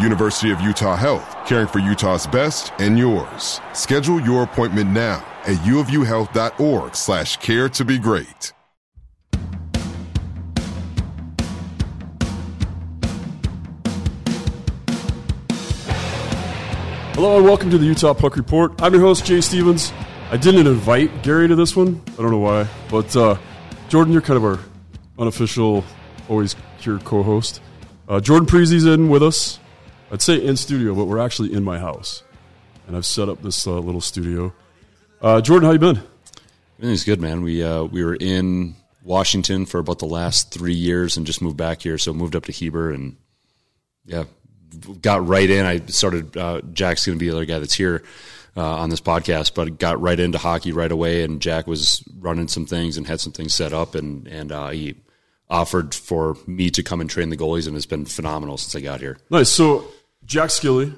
University of Utah Health, caring for Utah's best and yours. Schedule your appointment now at uofuhealth.org slash care to be great. Hello and welcome to the Utah Puck Report. I'm your host, Jay Stevens. I didn't invite Gary to this one. I don't know why. But uh, Jordan, you're kind of our unofficial, always here co host. Uh, Jordan Parise's in with us. I'd say in studio, but we're actually in my house. And I've set up this uh, little studio. Uh, Jordan, how you been? Everything's good, man. We uh, we were in Washington for about the last three years and just moved back here. So moved up to Heber and yeah, got right in. I started. Uh, Jack's going to be the other guy that's here uh, on this podcast, but got right into hockey right away. And Jack was running some things and had some things set up, and and uh, he offered for me to come and train the goalies, and it's been phenomenal since I got here. Nice. So Jack Skille,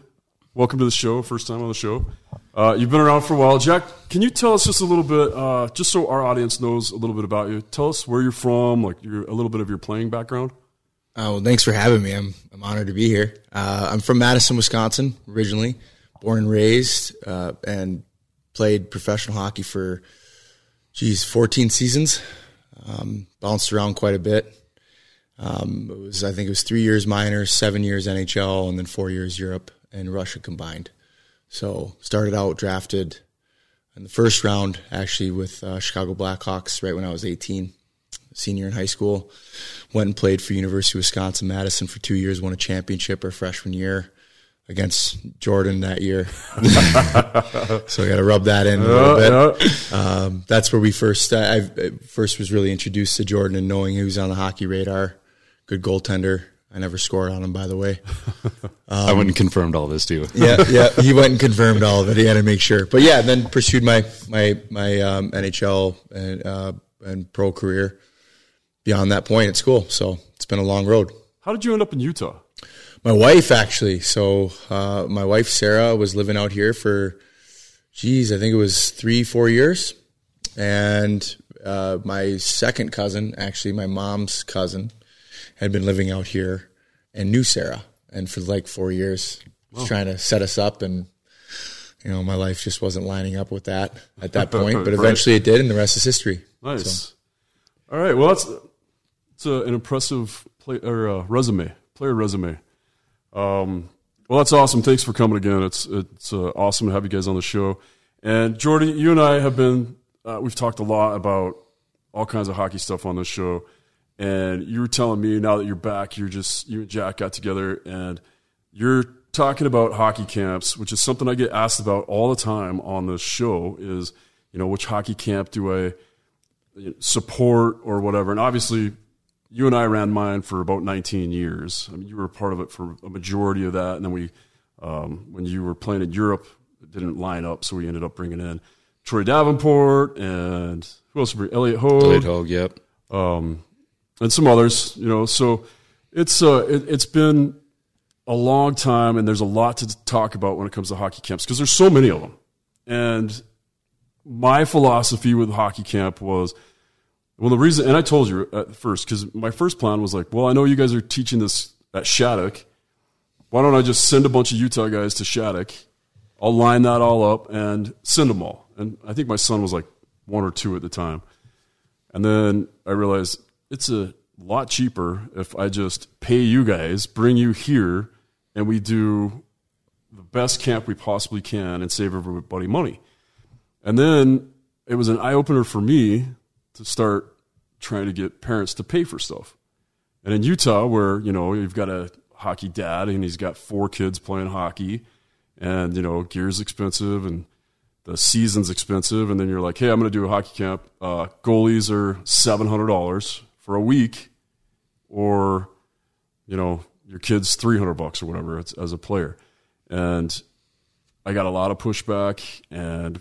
welcome to the show. First time on the show. Uh, you've been around for a while, Jack. Can you tell us just a little bit, uh, just so our audience knows a little bit about you? Tell us where you're from, like your, a little bit of your playing background. Oh, well, thanks for having me. I'm I'm honored to be here. Uh, I'm from Madison, Wisconsin, originally, born and raised, uh, and played professional hockey for, geez, 14 seasons. Um, bounced around quite a bit. Um, it was I think it was three years minor, seven years NHL, and then four years Europe and Russia combined. So started out drafted in the first round, actually with uh, Chicago Blackhawks, right when I was 18 senior in high school. Went and played for University of Wisconsin Madison for two years. Won a championship our freshman year against Jordan that year. so I got to rub that in a little bit. Um, that's where we first I, I first was really introduced to Jordan and knowing he was on the hockey radar. Good goaltender. I never scored on him, by the way. Um, I went and confirmed all this too. yeah, yeah. He went and confirmed all of it. He had to make sure. But yeah, then pursued my my my um, NHL and uh, and pro career beyond that point at school. So it's been a long road. How did you end up in Utah? My wife, actually. So uh, my wife Sarah was living out here for, geez, I think it was three, four years, and uh, my second cousin, actually my mom's cousin, had been living out here and knew Sarah, and for like four years, was trying to set us up and. You know, my life just wasn't lining up with that at that point, but eventually it did, and the rest is history. Nice. So. All right. Well, that's it's a, an impressive play or uh, resume, player resume. Um, well, that's awesome. Thanks for coming again. It's it's uh, awesome to have you guys on the show. And Jordan, you and I have been uh, we've talked a lot about all kinds of hockey stuff on this show. And you were telling me now that you're back, you're just you and Jack got together and you're talking about hockey camps, which is something I get asked about all the time on this show. Is you know which hockey camp do I support or whatever? And obviously, you and I ran mine for about 19 years. I mean, you were a part of it for a majority of that, and then we, um, when you were playing in Europe, it didn't line up, so we ended up bringing in Troy Davenport and who else? Elliot Hogue. Elliot Hogue, yep. Um, and some others, you know. So it's uh, it, it's been a long time, and there's a lot to talk about when it comes to hockey camps because there's so many of them. And my philosophy with hockey camp was Well, the reason, and I told you at first, because my first plan was like, well, I know you guys are teaching this at Shattuck. Why don't I just send a bunch of Utah guys to Shattuck? I'll line that all up and send them all. And I think my son was like one or two at the time. And then I realized it's a lot cheaper if I just pay you guys, bring you here, and we do the best camp we possibly can and save everybody money. And then it was an eye opener for me to start trying to get parents to pay for stuff. And in Utah, where, you know, you've got a hockey dad and he's got four kids playing hockey and, you know, gear's expensive and the season's expensive. And then you're like, hey, I'm going to do a hockey camp. Uh, goalies are $700 for a week or, you know, your kid's 300 bucks or whatever as a player. And I got a lot of pushback and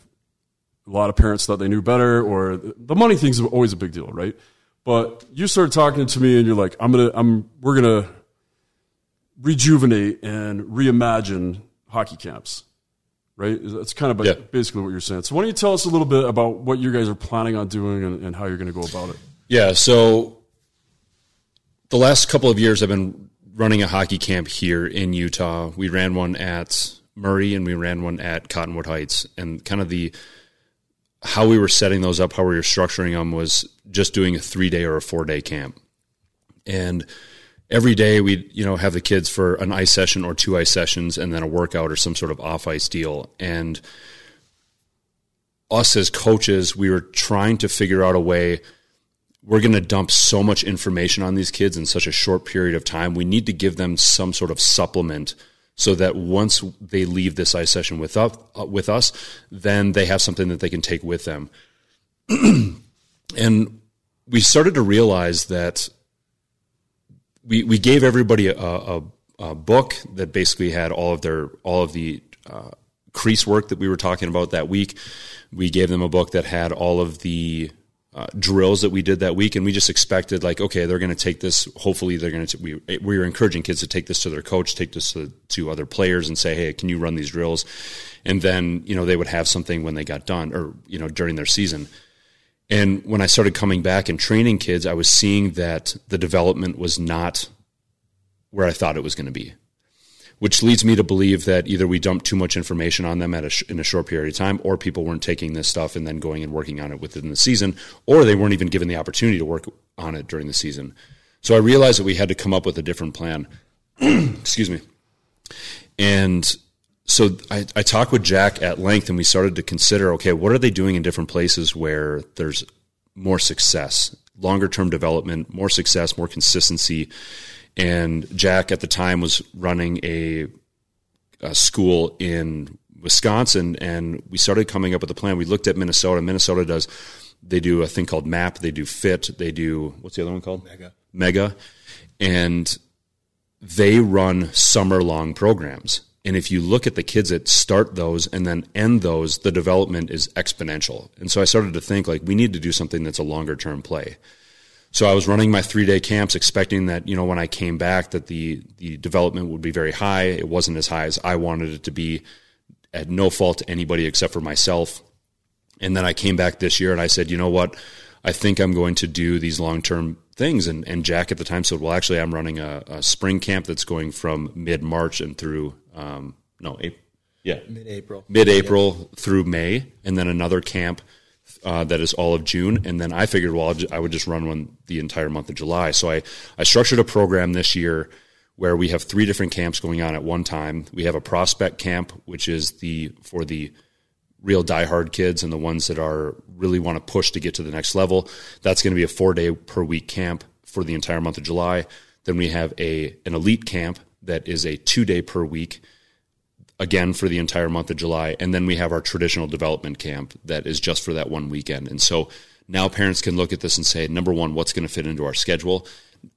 a lot of parents thought they knew better or the money thing's always a big deal, right? But you started talking to me and you're like, I'm to, I'm, we're going to rejuvenate and reimagine hockey camps, right? That's kind of yeah. basically what you're saying. So why don't you tell us a little bit about what you guys are planning on doing and, and how you're going to go about it? Yeah. So the last couple of years I've been running a hockey camp here in Utah. We ran one at Murray and we ran one at Cottonwood Heights and kind of the, how we were setting those up, how we were structuring them was just doing a three day or a four day camp. And every day we'd, you know, have the kids for an ice session or two ice sessions and then a workout or some sort of off ice deal. And us as coaches, we were trying to figure out a way we're going to dump so much information on these kids in such a short period of time. We need to give them some sort of supplement so that once they leave this ice session with us, uh, with us, then they have something that they can take with them. and we started to realize that we we gave everybody a, a, a, book that basically had all of their all of the uh, crease work that we were talking about that week. We gave them a book that had all of the uh, drills that we did that week, and we just expected like, okay, they're going to take this. Hopefully, they're going to. We we were encouraging kids to take this to their coach, take this to, to other players, and say, hey, can you run these drills? And then you know they would have something when they got done, or you know during their season. And when I started coming back and training kids, I was seeing that the development was not where I thought it was going to be which leads me to believe that either we dumped too much information on them a sh- in a short period of time, or people weren't taking this stuff and then going and working on it within the season, or they weren't even given the opportunity to work on it during the season. So I realized that we had to come up with a different plan. Excuse me. And so I, I talked with Jack at length, and we started to consider okay, what are they doing in different places where there's more success, longer term development, more success, more consistency and Jack at the time was running a, a school in Wisconsin, and we started coming up with a plan. We looked at Minnesota. Minnesota does they do a thing called MAP. They do FIT. They do what's the other one called? Mega. Mega, and they run summer long programs. And if you look at the kids that start those and then end those, the development is exponential. And so I started to think like we need to do something that's a longer term play. So I was running my three day camps, expecting that you know when I came back that the the development would be very high. It wasn't as high as I wanted it to be, at no fault to anybody except for myself. And then I came back this year and I said, you know what, I think I'm going to do these long term things. And and Jack at the time said, well, actually, I'm running a, a spring camp that's going from mid March and through um, no, April, yeah, mid April, mid April through May, and then another camp uh, that is all of June. And then I figured, well, I would just run one the entire month of July. So I, I structured a program this year where we have three different camps going on at one time. We have a prospect camp, which is the for the real diehard kids and the ones that are really want to push to get to the next level. That's going to be a four day per week camp for the entire month of July. Then we have a an elite camp that is a two day per week again for the entire month of July. And then we have our traditional development camp that is just for that one weekend. And so now parents can look at this and say, number one, what's going to fit into our schedule?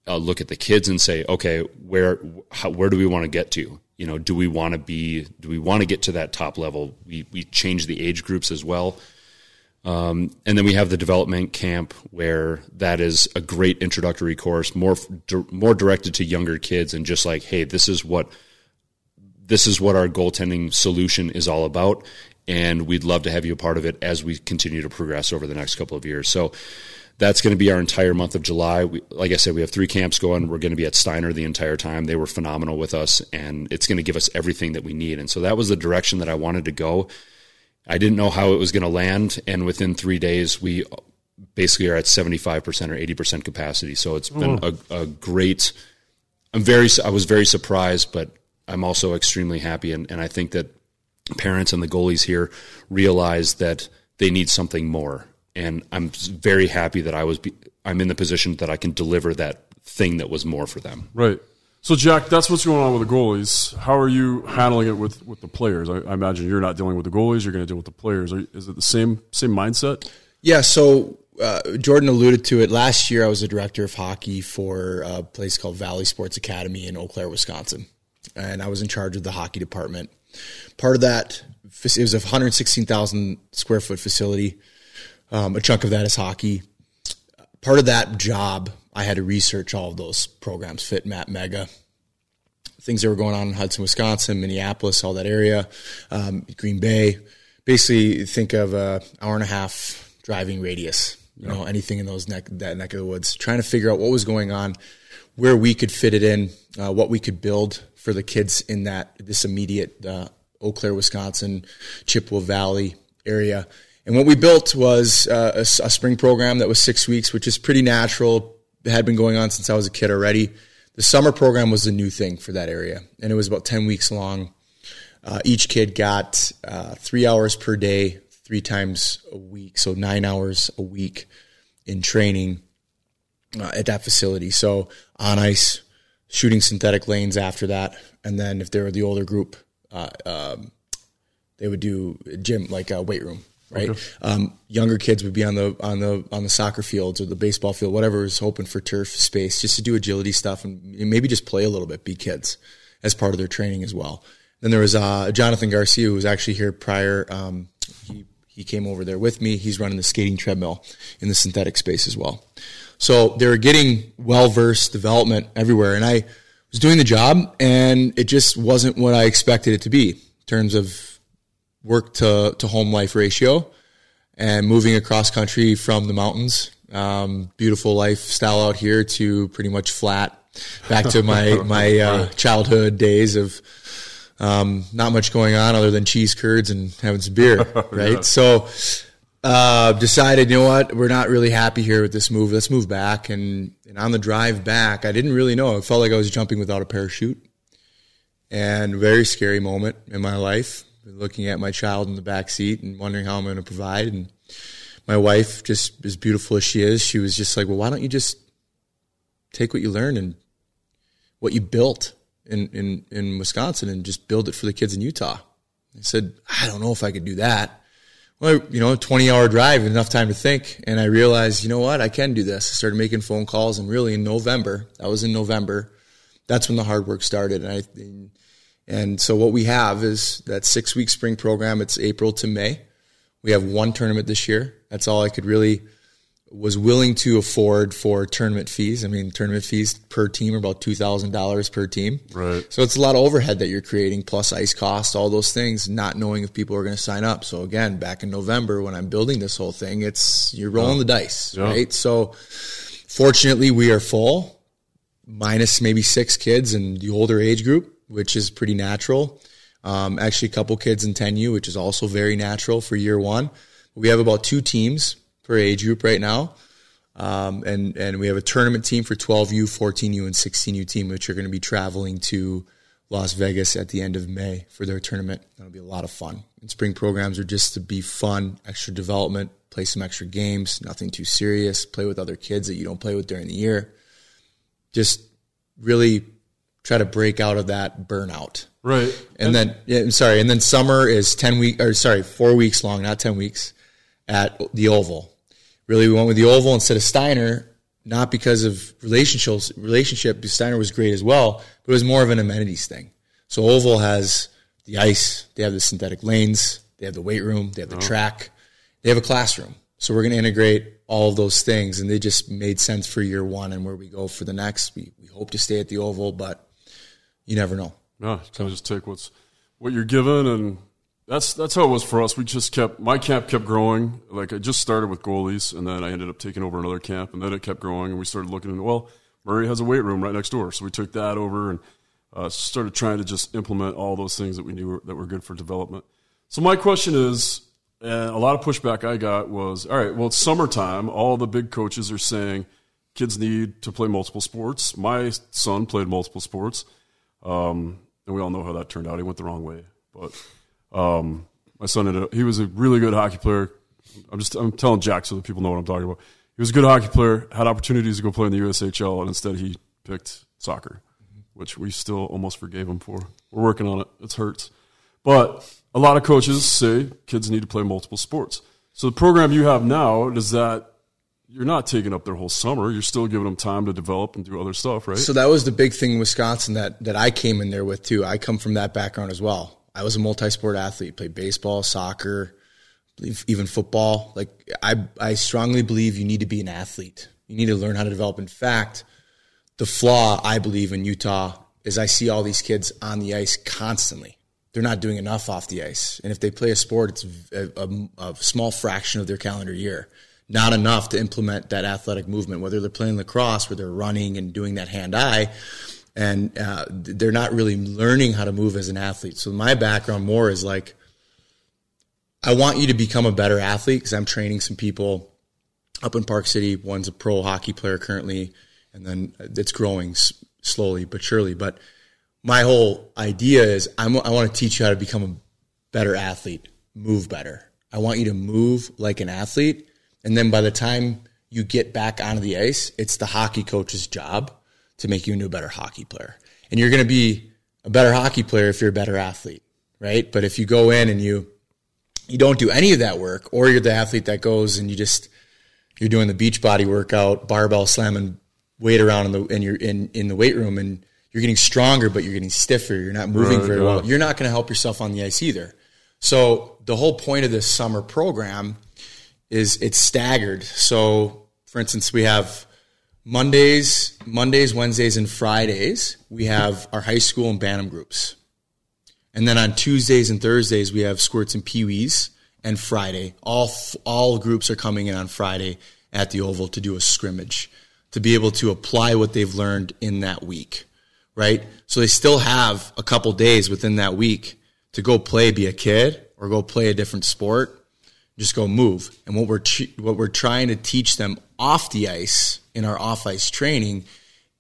Uh, look at the kids and say, okay, where how, where do we want to get to? You know, do we want to be? Do we want to get to that top level? We we change the age groups as well. Um, and then we have the development camp where that is a great introductory course, more more directed to younger kids, and just like, hey, this is what this is what our goaltending solution is all about. And we'd love to have you a part of it as we continue to progress over the next couple of years. So that's going to be our entire month of July. We, like I said, we have three camps going. We're going to be at Steiner the entire time. They were phenomenal with us, and it's going to give us everything that we need. And so that was the direction that I wanted to go. I didn't know how it was going to land, and within three days, we basically are at 75% or 80% capacity. So it's been Oh. a, a great. I'm very. I was very surprised, but I'm also extremely happy, and, and I think that parents and the goalies here realize that they need something more. And I'm very happy that I was. Be, I'm in the position that I can deliver that thing that was more for them. Right. So, Jack, that's what's going on with the goalies. How are you handling it with, with the players? I, I imagine you're not dealing with the goalies. You're going to deal with the players. Are, is it the same same mindset? Yeah, so uh, Jordan alluded to it. Last year, I was a director of hockey for a place called Valley Sports Academy in Eau Claire, Wisconsin. And I was in charge of the hockey department. Part of that, it was a 116,000 square foot facility. Um, a chunk of that is hockey. Part of that job, I had to research all of those programs Fit, Map, Mega, things that were going on in Hudson, Wisconsin, Minneapolis, all that area, um, Green Bay. Basically, think of a hour and a half driving radius. You know, anything in those neck that neck of the woods. Trying to figure out what was going on, where we could fit it in, uh, what we could build for the kids in that this immediate uh, Eau Claire, Wisconsin, Chippewa Valley area. And what we built was uh, a, a spring program that was six weeks, which is pretty natural. It had been going on since I was a kid already. The summer program was a new thing for that area, and it was about 10 weeks long. Uh, each kid got uh, three hours per day, three times a week, so nine hours a week in training uh, at that facility. So on ice, shooting synthetic lanes after that, and then if they were the older group, uh, um, they would do gym like a weight room. Right, Okay. um, younger kids would be on the on the on the soccer fields or the baseball field, whatever is open for turf space, just to do agility stuff and maybe just play a little bit, be kids as part of their training as well. Then there was uh, Jonathan Garcia, who was actually here prior. Um, he he came over there with me. He's running the skating treadmill in the synthetic space as well. So they were getting well versed development everywhere, and I was doing the job, and it just wasn't what I expected it to be in terms of work to, to home life ratio and moving across country from the mountains. Um, beautiful lifestyle out here to pretty much flat back to my, my, uh, childhood days of, um, not much going on other than cheese curds and having some beer, right? Yeah. So, uh, decided, you know what, we're not really happy here with this move. Let's move back. And, and on the drive back, I didn't really know. It felt like I was jumping without a parachute and very scary moment in my life. Looking at my child in the back seat and wondering how I'm going to provide. And my wife, just as beautiful as she is, she was just like, "Well, why don't you just take what you learned and what you built in in in Wisconsin and just build it for the kids in Utah?" I said, "I don't know if I could do that." Well, you know, 20 hour drive, enough time to think. And I realized, you know what, I can do this. I started making phone calls, and really in November, that was in November, that's when the hard work started. And I, and so what we have is that six week spring program. It's April to May. We have one tournament this year. That's all I could really was willing to afford for tournament fees. I mean, tournament fees per team are about two thousand dollars per team. Right. So it's a lot of overhead that you're creating, plus ice costs, all those things. Not knowing if people are going to sign up. So again, back in November when I'm building this whole thing, it's you're rolling the dice, Yeah. right? So fortunately, we are full, minus maybe six kids in the older age group, which is pretty natural. Um, actually, a couple kids in 10U, which is also very natural for year one. We have about two teams per age group right now. Um, and, and we have a tournament team for 12U, 14U, and 16U team, which are going to be traveling to Las Vegas at the end of May for their tournament. That'll be a lot of fun. And spring programs are just to be fun, extra development, play some extra games, nothing too serious, play with other kids that you don't play with during the year. Just really try to break out of that burnout. Right. And then, yeah, I'm sorry. And then summer is 10 week, or sorry, four weeks long, not 10 weeks at the Oval. Really, we went with the Oval instead of Steiner, not because of relationships, relationship, because Steiner was great as well, but it was more of an amenities thing. So Oval has the ice, they have the synthetic lanes, they have the weight room, they have the oh. track, they have a classroom. So we're going to integrate all of those things, and they just made sense for year one and where we go for the next. We, we hope to stay at the Oval, but you never know. Yeah, kind of just take what's what you're given and that's that's how it was for us. We just kept my camp kept growing. Like I just started with goalies, and then I ended up taking over another camp, and then it kept growing, and we started looking into well, Murray has a weight room right next door, so we took that over and uh, started trying to just implement all those things that we knew were, that were good for development. So my question is, and a lot of pushback I got was, all right, well it's summertime. All the big coaches are saying kids need to play multiple sports. My son played multiple sports, um, and we all know how that turned out. He went the wrong way, but um, my son up, he was a really good hockey player. I'm just I'm telling Jack so that people know what I'm talking about. He was a good hockey player, had opportunities to go play in the USHL, and instead he picked soccer, which we still almost forgave him for. We're working on it. It hurts, but a lot of coaches say kids need to play multiple sports. So the program you have now does that. You're not taking up their whole summer. You're still giving them time to develop and do other stuff, right? So that was the big thing in Wisconsin that that I came in there with too. I come from that background as well. I was a multi-sport athlete, played baseball, soccer, even football. Like I, I strongly believe you need to be an athlete. You need to learn how to develop. In fact, the flaw I believe in Utah is I see all these kids on the ice constantly. They're not doing enough off the ice, and if they play a sport, it's a, a, a small fraction of their calendar year. Not enough to implement that athletic movement, whether they're playing lacrosse, where they're running and doing that hand eye and uh, they're not really learning how to move as an athlete. So my background more is like, I want you to become a better athlete because I'm training some people up in Park City. One's a pro hockey player currently, and then it's growing s- slowly but surely. But my whole idea is I'm, I want to teach you how to become a better athlete, move better. I want you to move like an athlete, and then by the time you get back onto the ice, it's the hockey coach's job to make you into a better hockey player. And you're going to be a better hockey player if you're a better athlete, right? But if you go in and you you don't do any of that work, or you're the athlete that goes and you just you're doing the beach body workout, barbell slamming weight around in the and you're in in the weight room and you're getting stronger, but you're getting stiffer. You're not moving right, very yeah. well. You're not going to help yourself on the ice either. So the whole point of this summer program is it's staggered. So, for instance, we have Mondays, Mondays, Wednesdays, and Fridays, we have our high school and Bantam groups. And then on Tuesdays and Thursdays, we have squirts and peewees. And Friday, all all groups are coming in on Friday at the Oval to do a scrimmage, to be able to apply what they've learned in that week, right? So they still have a couple days within that week to go play, be a kid, or go play a different sport, just go move. And what we're what we're trying to teach them off the ice in our off ice training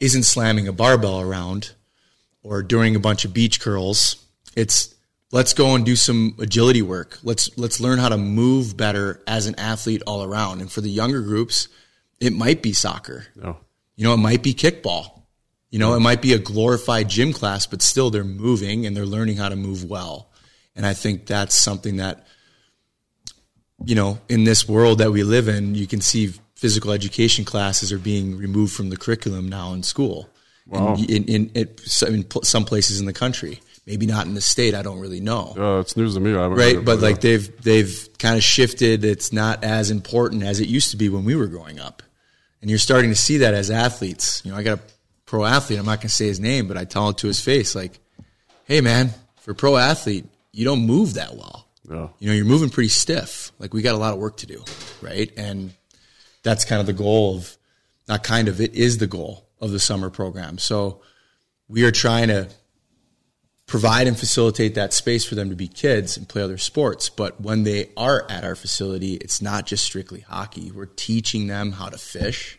isn't slamming a barbell around or doing a bunch of beach curls. It's let's go and do some agility work. Let's let's learn how to move better as an athlete all around. And for the younger groups, it might be soccer. No. You know, it might be kickball. You know, it might be a glorified gym class, but still they're moving and they're learning how to move well. And I think that's something that you know, in this world that we live in, you can see physical education classes are being removed from the curriculum now in school. Wow. In, in, in, in, some places in the country, maybe not in the state. I don't really know. Uh, it's news to me. right, but like they've they've kind of shifted. It's not as important as it used to be when we were growing up, and you're starting to see that as athletes. You know, I got a pro athlete. I'm not going to say his name, but I tell it to his face, like, "Hey, man, for pro athlete, you don't move that well. Yeah. You know, you're moving pretty stiff. Like we got a lot of work to do, right? And that's kind of the goal of not kind of it is the goal of the summer program. So we are trying to provide and facilitate that space for them to be kids and play other sports. But when they are at our facility, it's not just strictly hockey. We're teaching them how to fish.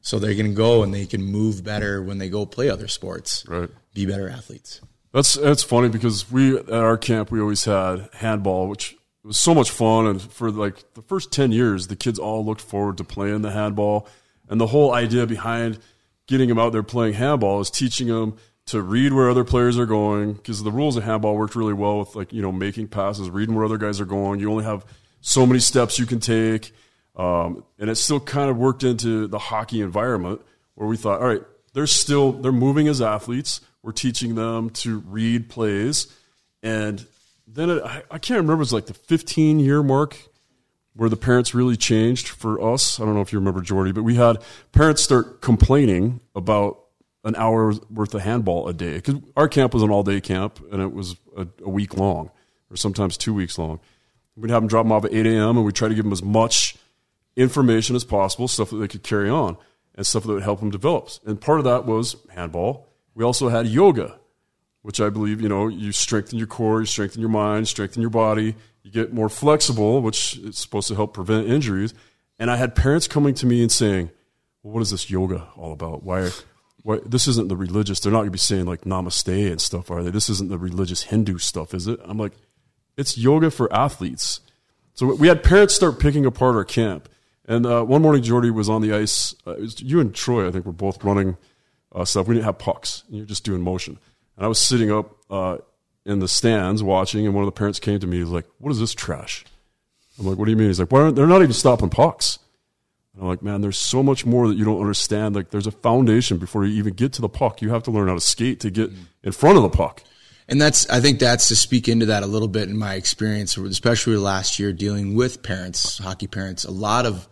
So they're going to go and they can move better when they go play other sports. Right. Be better athletes. That's that's funny because we at our camp we always had handball, which was so much fun. And for like the first 10 years, the kids all looked forward to playing the handball. And the whole idea behind getting them out there playing handball is teaching them to read where other players are going because the rules of handball worked really well with like, you know, making passes, reading where other guys are going. You only have so many steps you can take. Um, and it still kind of worked into the hockey environment where we thought, all right, they're still, they're moving as athletes. We're teaching them to read plays and then it, I, I can't remember. It was like the 15 year mark where the parents really changed for us. I don't know if you remember Jordy, but we had parents start complaining about an hour worth of handball a day because our camp was an all day camp and it was a, a, week long. or sometimes two weeks long. We'd have them drop them off at 8 a.m. and we'd try to give them as much information as possible, stuff that they could carry on and stuff that would help them develop. And part of that was handball. We also had yoga, which I believe, you know, you strengthen your core, you strengthen your mind, strengthen your body, you get more flexible, which is supposed to help prevent injuries. And I had parents coming to me and saying, well, what is this yoga all about? Why, why this isn't the religious, they're not going to be saying like namaste and stuff, are they? This isn't the religious Hindu stuff, is it? I'm like, it's yoga for athletes. So we had parents start picking apart our camp. And uh, one morning, Jordy was on the ice. Uh, you and Troy, I think, were both running uh, stuff. We didn't have pucks. and You're just doing motion. And I was sitting up uh, in the stands watching, and one of the parents came to me. He's like, "What is this trash?" I'm like, "What do you mean?" He's like, "Why aren't they're not even stopping pucks?" And I'm like, "Man, there's so much more that you don't understand. Like, there's a foundation before you even get to the puck. You have to learn how to skate to get in front of the puck." And that's, I think that's to speak into that a little bit in my experience, especially last year dealing with parents, hockey parents. A lot of,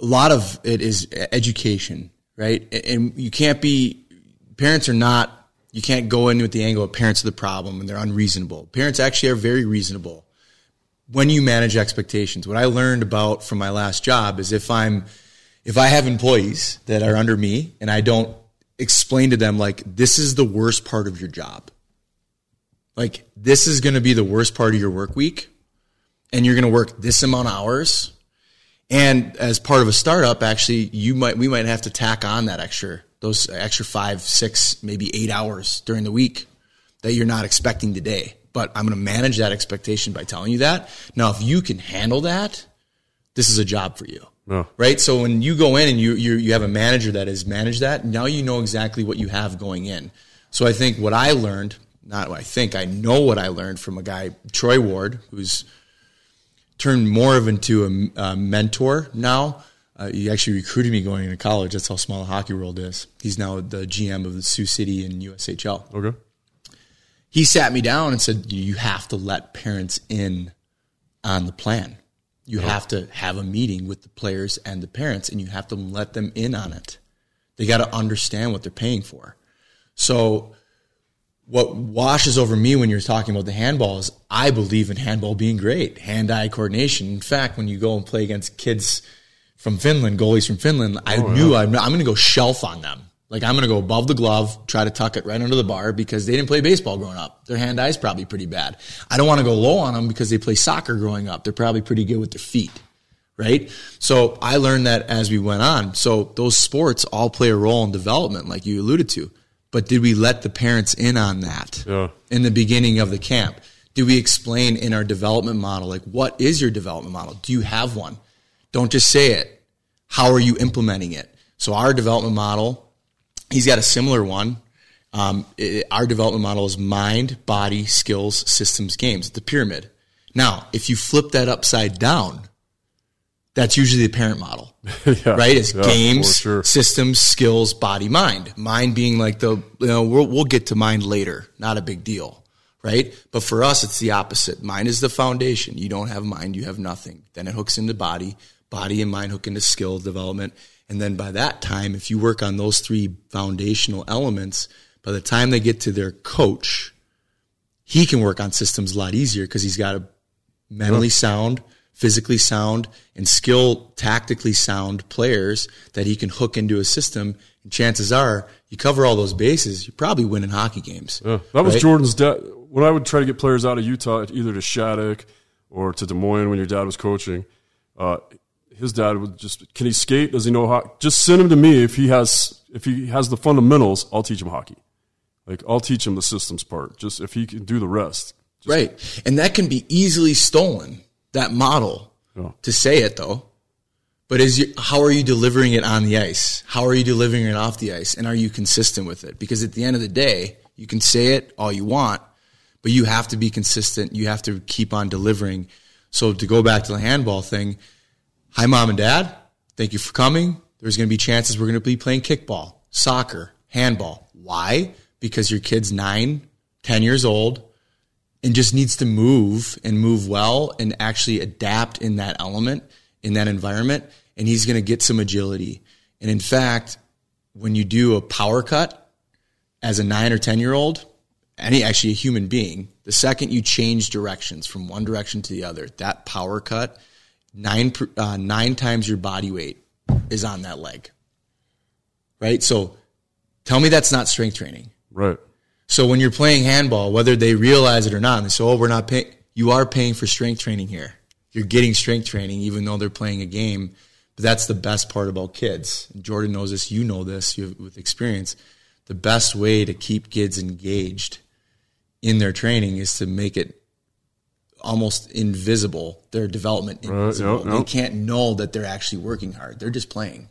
a lot of it is education, right? And you can't be, parents are not, you can't go in with the angle of parents are the problem and they're unreasonable. Parents actually are very reasonable when you manage expectations. What I learned about from my last job is if I'm, if I have employees that are under me and I don't explain to them like this is the worst part of your job. Like this is going to be the worst part of your work week and you're going to work this amount of hours. And as part of a startup, actually, you might, we might have to tack on that extra, those extra five, six, maybe eight hours during the week that you're not expecting today. But I'm going to manage that expectation by telling you that. Now, if you can handle that, this is a job for you. Right. So when you go in and you, you, you have a manager that has managed that, now you know exactly what you have going in. So I think what I learned, not what I think, I know what I learned from a guy, Troy Ward, who's turned more of into a, a mentor now. Uh, he actually recruited me going into college. That's how small the hockey world is. He's now the GM of the Sioux City and USHL. Okay. He sat me down and said, "You have to let parents in on the plan." You have to have a meeting with the players and the parents, and you have to let them in on it. They got to understand what they're paying for. So, what washes over me when you're talking about the handball is I believe in handball being great, hand eye coordination. In fact, when you go and play against kids from Finland, goalies from Finland, I Oh, knew yeah. I'm, I'm going to go shelf on them. Like I'm going to go above the glove, try to tuck it right under the bar because they didn't play baseball growing up. Their hand eye's probably pretty bad. I don't want to go low on them because they play soccer growing up. They're probably pretty good with their feet. Right. So I learned that as we went on. So those sports all play a role in development, like you alluded to. But did we let the parents in on that Yeah. in the beginning of the camp? Do we explain in our development model, like what is your development model? Do you have one? Don't just say it. How are you implementing it? So our development model, he's got a similar one. Um, it- our development model is mind, body, skills, systems, games. The pyramid. Now, if you flip that upside down, that's usually the parent model, Yeah. right? It's Yeah, games, sure. systems, skills, body, mind. Mind being like the, you know, we'll, we'll get to mind later. Not a big deal, right? But for us, it's the opposite. Mind is the foundation. You don't have mind, you have nothing. Then it hooks into body, body and mind hook into skill development. And then by that time, if you work on those three foundational elements, by the time they get to their coach, he can work on systems a lot easier because he's got a mentally sound, physically sound, and skill tactically sound players that he can hook into a system. And chances are, you cover all those bases, you're probably winning hockey games. Yeah, that was Right? Jordan's dad. When I would try to get players out of Utah, either to Shattuck or to Des Moines when your dad was coaching, uh, his dad would just, can he skate? Does he know how? Just send him to me if he has if he has the fundamentals. I'll teach him hockey. Like I'll teach him the systems part. Just if he can do the rest. Just- right. And that can be easily stolen, that model, Yeah. to say it though. But is you, how are you delivering it on the ice? How are you delivering it off the ice? And are you consistent with it? Because at the end of the day, you can say it all you want, but you have to be consistent. You have to keep on delivering. So to go back to the handball thing, hi mom and dad, thank you for coming. There's going to be chances we're going to be playing kickball, soccer, handball. Why? Because your kid's nine, 10 years old and just needs to move and move well and actually adapt in that element, in that environment. And he's going to get some agility. And in fact, when you do a power cut as a nine or 10 year old, any actually a human being, the second you change directions from one direction to the other, that power cut, nine uh, nine times your body weight is on that leg. Right. So tell me that's not strength training. Right. So when you're playing handball, whether they realize it or not, and they say, "Oh, we're not paying." You are paying for strength training here. You're getting strength training, even though they're playing a game. But that's the best part about kids. Jordan knows this. You know this. You have, with experience. The best way to keep kids engaged in their training is to make it almost invisible. Their development invisible. Right, yep, yep. They can't know that they're actually working hard. They're just playing.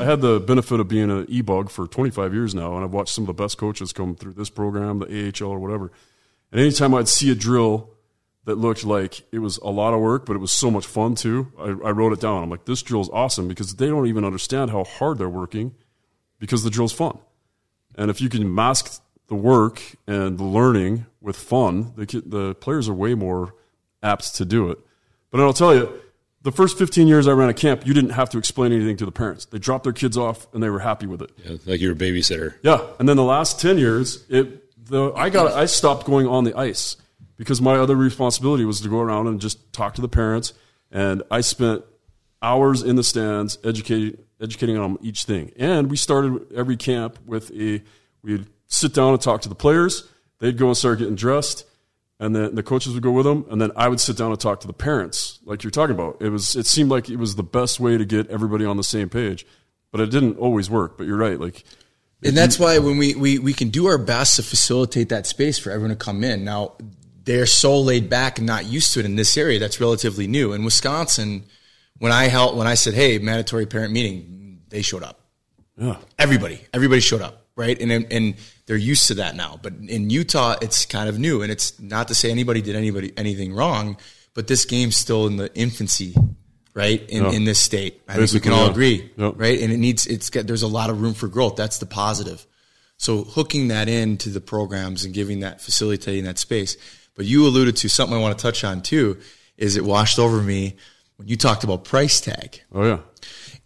I had the benefit of being an e-bug for 25 years now, and I've watched some of the best coaches come through this program, the AHL or whatever. And anytime I'd see a drill that looked like it was a lot of work, but it was so much fun too, I, I wrote it down. I'm like, this drill's awesome because they don't even understand how hard they're working because the drill's fun. And if you can mask the work and the learning with fun, the, the players are way more apt to do it. But I'll tell you, the first 15 years I ran a camp, you didn't have to explain anything to the parents. They dropped their kids off and they were happy with it. Yeah, like you're a babysitter. Yeah. And then the last 10 years, it, the, I got, I stopped going on the ice because my other responsibility was to go around and just talk to the parents. And I spent hours in the stands educating, educating on each thing. And we started every camp with a, we'd sit down and talk to the players. They'd go and start getting dressed and then the coaches would go with them, and then I would sit down and talk to the parents, like you're talking about. It was it seemed like it was the best way to get everybody on the same page, but it didn't always work. But you're right, like. And that's why when we, we, we can do our best to facilitate that space for everyone to come in. Now, they're so laid back and not used to it in this area that's relatively new. In Wisconsin, when I held, when I said, hey, mandatory parent meeting, they showed up. Yeah. Everybody, everybody showed up right? And and they're used to that now. But in Utah, it's kind of new, and it's not to say anybody did anybody anything wrong, but this game's still in the infancy, right? In in this state, I Basically, think we can all yeah. agree, yep. right? And it needs it's got there's a lot of room for growth. That's the positive. So hooking that into the programs and giving that facilitating that space. But you alluded to something I want to touch on too. Is it washed over me when you talked about price tag? Oh yeah.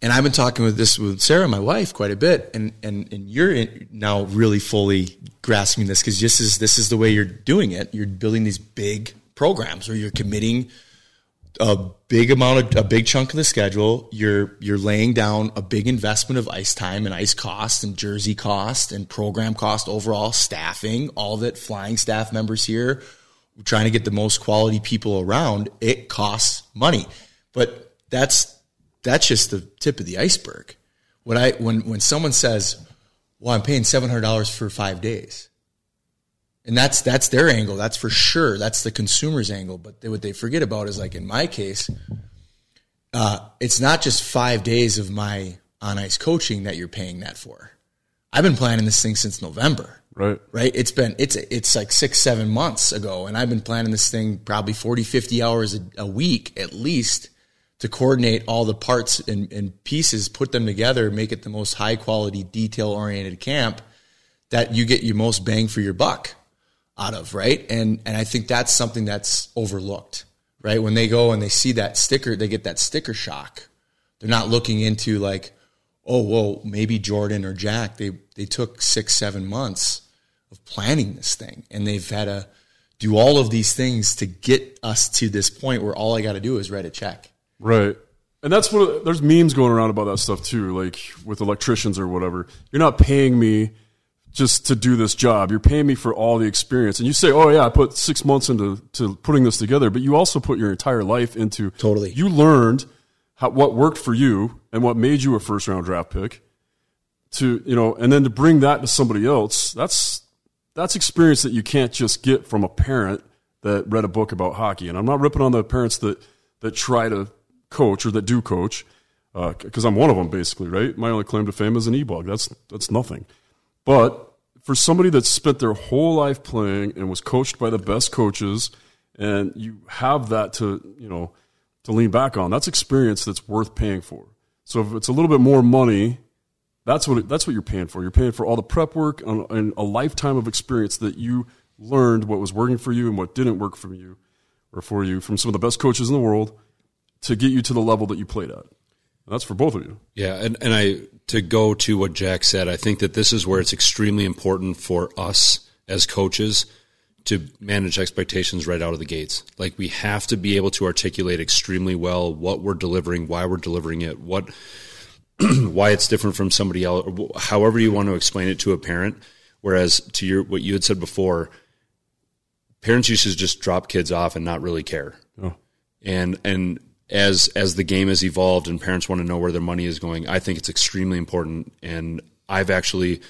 And I've been talking with this with Sarah, my wife, quite a bit, and and and you're now really fully grasping this because this is this is the way you're doing it. You're building these big programs, or you're committing a big amount of a big chunk of the schedule. You're you're laying down a big investment of ice time and ice cost and jersey cost and program cost overall, staffing, all of it, flying staff members here, trying to get the most quality people around. It costs money, but that's that's just the tip of the iceberg. When I when when someone says, "Well, I'm paying seven hundred dollars for five days," and that's that's their angle. That's for sure. That's the consumer's angle. But they, what they forget about is like in my case, uh, it's not just five days of my on ice coaching that you're paying that for. I've been planning this thing since November. Right. Right. It's been, it's, it's like six, seven months ago. And I've been planning this thing probably 40, 50 hours a, a week at least to coordinate all the parts and, and, pieces, put them together, make it the most high quality, detail oriented camp that you get your most bang for your buck out of, right? And and I think that's something that's overlooked, right? When they go and they see that sticker, they get that sticker shock. They're not looking into like, oh, well, maybe Jordan or Jack, they they took six, seven months of planning this thing, and they've had to do all of these things to get us to this point where all I got to do is write a check Right. And that's what there's memes going around about that stuff too, like with electricians or whatever. You're not paying me just to do this job. You're paying me for all the experience. And you say, "Oh yeah, I put 6 months into to putting this together," but you also put your entire life into Totally. You learned how, what worked for you and what made you a first round draft pick. To, you know, and then to bring that to somebody else, that's that's experience that you can't just get from a parent that read a book about hockey. And I'm not ripping on the parents that that try to coach or that do coach, because uh, I'm one of them basically, right? My only claim to fame is an e-bug. That's that's nothing. But for somebody that spent their whole life playing and was coached by the best coaches, and you have that to you know to lean back on. That's experience that's worth paying for. So if it's a little bit more money, that's what it, that's what you're paying for. You're paying for all the prep work and, and a lifetime of experience that you learned what was working for you and what didn't work for you or for you from some of the best coaches in the world to get you to the level that you played at. That's for both of you. Yeah, and, and I to go to what Jack said, I think that this is where it's extremely important for us as coaches to manage expectations right out of the gates. Like we have to be able to articulate extremely well what we're delivering, why we're delivering it, what why it's different from somebody else, however you want to explain it to a parent. Whereas to your what you had said before, parents used to just drop kids off and not really care. Oh. And and as as the game has evolved and parents want to know where their money is going, I think it's extremely important. And I've actually,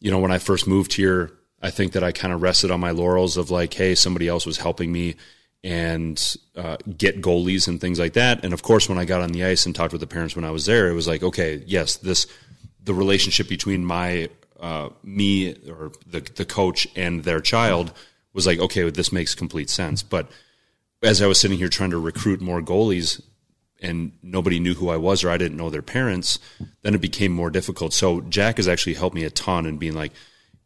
you know, when I first moved here, I think that I kind of rested on my laurels of like, hey, somebody else was helping me and uh, get goalies and things like that. And of course, when I got on the ice and talked with the parents when I was there, it was like, okay, yes, this the relationship between my uh, me or the the coach and their child was like, okay, this makes complete sense. But as I was sitting here trying to recruit more goalies and nobody knew who I was or I didn't know their parents, then it became more difficult. So Jack has actually helped me a ton in being like,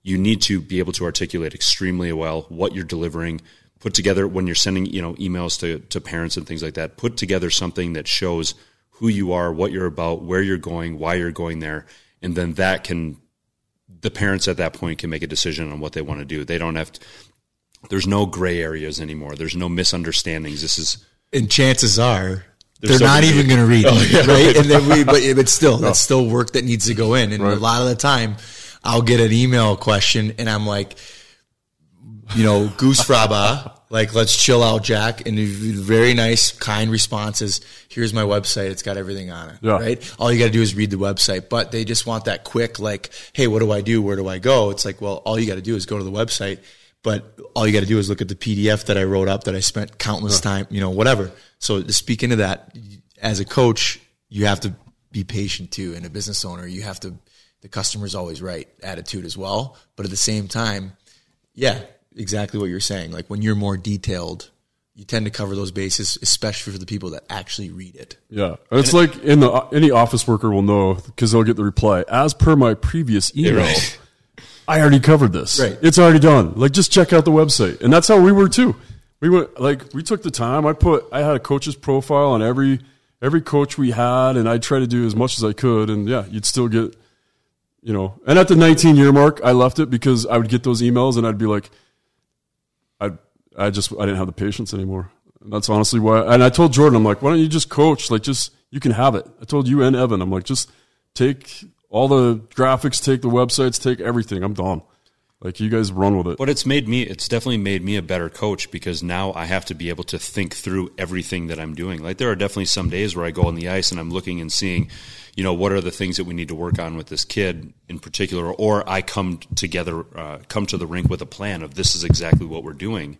you need to be able to articulate extremely well what you're delivering. Put together when you're sending, you know, emails to, to parents and things like that. Put together something that shows who you are, what you're about, where you're going, why you're going there, and then that can the parents at that point can make a decision on what they want to do. They don't have to. There's no gray areas anymore. There's no misunderstandings. This is and chances are they're not even going to read oh, it, yeah, right? right? And then we, but, but still, no. that's still work that needs to go in. And right. a lot of the time, I'll get an email question and I'm like, you know, goose fraba, like, let's chill out, Jack. And very nice, kind responses. Here's my website. It's got everything on it. Yeah. Right. All you got to do is read the website, but they just want that quick, like, Hey, what do I do? Where do I go? It's like, well, all you got to do is go to the website, but all you got to do is look at the PDF that I wrote up that I spent countless yeah. time, you know, whatever. So to speak into that as a coach, you have to be patient too. And a business owner, you have to, the customer's always right attitude as well. But at the same time, yeah, exactly what you're saying. Like when you're more detailed, you tend to cover those bases, especially for the people that actually read it. Yeah, it's and like in the any office worker will know because they'll get the reply as per my previous email. Right. I already covered this. Right. It's already done. Like just check out the website, and that's how we were too. We went like we took the time. I put I had a coach's profile on every every coach we had, and I tried to do as much as I could. And yeah, you'd still get you know, and at the 19 year mark, I left it because I would get those emails and I'd be like, I, I just, I didn't have the patience anymore. And that's honestly why. And I told Jordan, I'm like, why don't you just coach? Like, just, you can have it. I told you and Evan, I'm like, just take all the graphics, take the websites, take everything. I'm done. Like you guys run with it. But it's made me it's definitely made me a better coach because now I have to be able to think through everything that I'm doing. Like there are definitely some days where I go on the ice and I'm looking and seeing, you know, what are the things that we need to work on with this kid in particular or I come together uh, come to the rink with a plan of this is exactly what we're doing.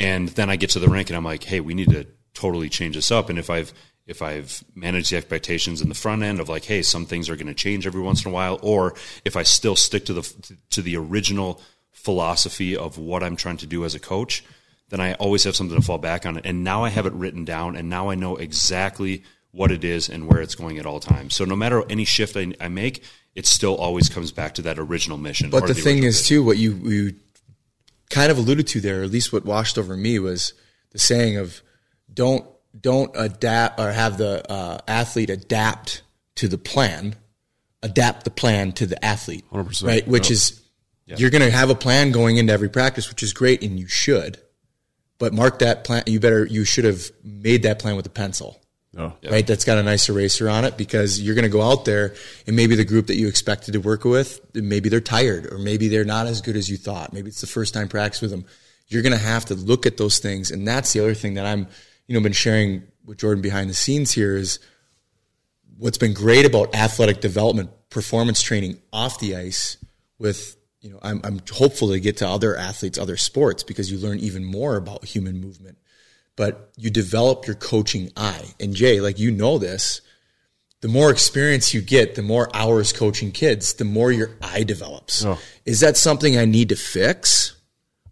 And then I get to the rink and I'm like, "Hey, we need to totally change this up." And if I've if I've managed the expectations in the front end of like, hey, some things are going to change every once in a while, or if I still stick to the to the original philosophy of what I'm trying to do as a coach, then I always have something to fall back on. And now I have it written down, and now I know exactly what it is and where it's going at all times. So no matter any shift I, I make, it still always comes back to that original mission. But the, the thing is, too, what you you kind of alluded to there, or at least what washed over me, was the saying of don't don't adapt or have the uh, athlete adapt to the plan, adapt the plan to the athlete, 100%. right? Which is yeah. you're going to have a plan going into every practice, which is great, and you should. But mark that plan. You better. You should have made that plan with a pencil. Oh. Right, that's got a nice eraser on it because you're going to go out there and maybe the group that you expected to work with, maybe they're tired or maybe they're not as good as you thought. Maybe it's the first time practice with them. You're going to have to look at those things, and that's the other thing that I'm you know, been sharing with Jordan behind the scenes here is what's been great about athletic development, performance training off the ice with, you know, I'm, I'm hopeful to get to other athletes, other sports because you learn even more about human movement, but you develop your coaching eye. And Jay, like you know this, the more experience you get, the more hours coaching kids, the more your eye develops. Oh. Is that something I need to fix?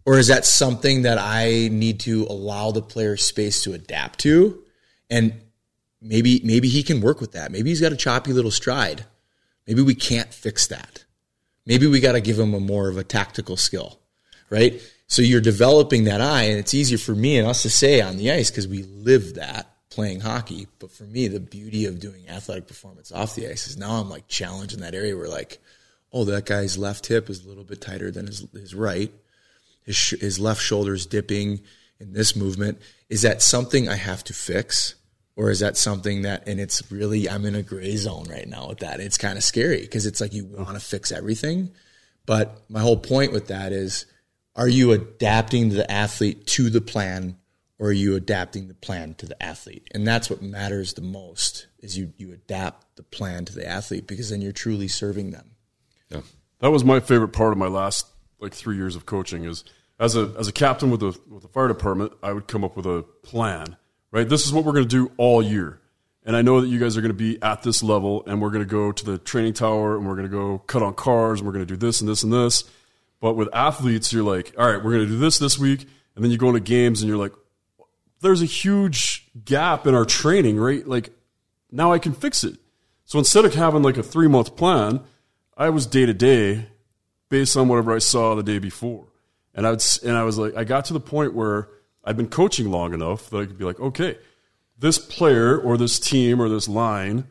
Or is that something that I need to allow the player space to adapt to? And maybe maybe he can work with that. Maybe he's got a choppy little stride. Maybe we can't fix that. Maybe we got to give him a more of a tactical skill, right? So you're developing that eye, and it's easier for me and us to say on the ice because we live that playing hockey. But for me, the beauty of doing athletic performance off the ice is now I'm like challenged in that area where like, oh, that guy's left hip is a little bit tighter than his, his right. His, sh- his left shoulder is dipping in this movement. Is that something I have to fix? Or is that something that, and it's really, I'm in a gray zone right now with that. It's kind of scary because it's like you want to fix everything. But my whole point with that is, are you adapting the athlete to the plan or are you adapting the plan to the athlete? And that's what matters the most is you, you adapt the plan to the athlete because then you're truly serving them. Yeah. That was my favorite part of my last like three years of coaching is as a as a captain with the with the fire department, I would come up with a plan. Right? This is what we're gonna do all year. And I know that you guys are going to be at this level, and we're going to go to the training tower, and we're going to go cut on cars, and we're going to do this and this and this. But with athletes, you're like, all right, we're going to do this this week, and then you go into games, and you're like, there's a huge gap in our training, right? Like now I can fix it. So instead of having like a three month plan, I was day to day based on whatever I saw the day before. And I would, and I was like, I got to the point where I'd been coaching long enough that I could be like, okay, this player or this team or this line,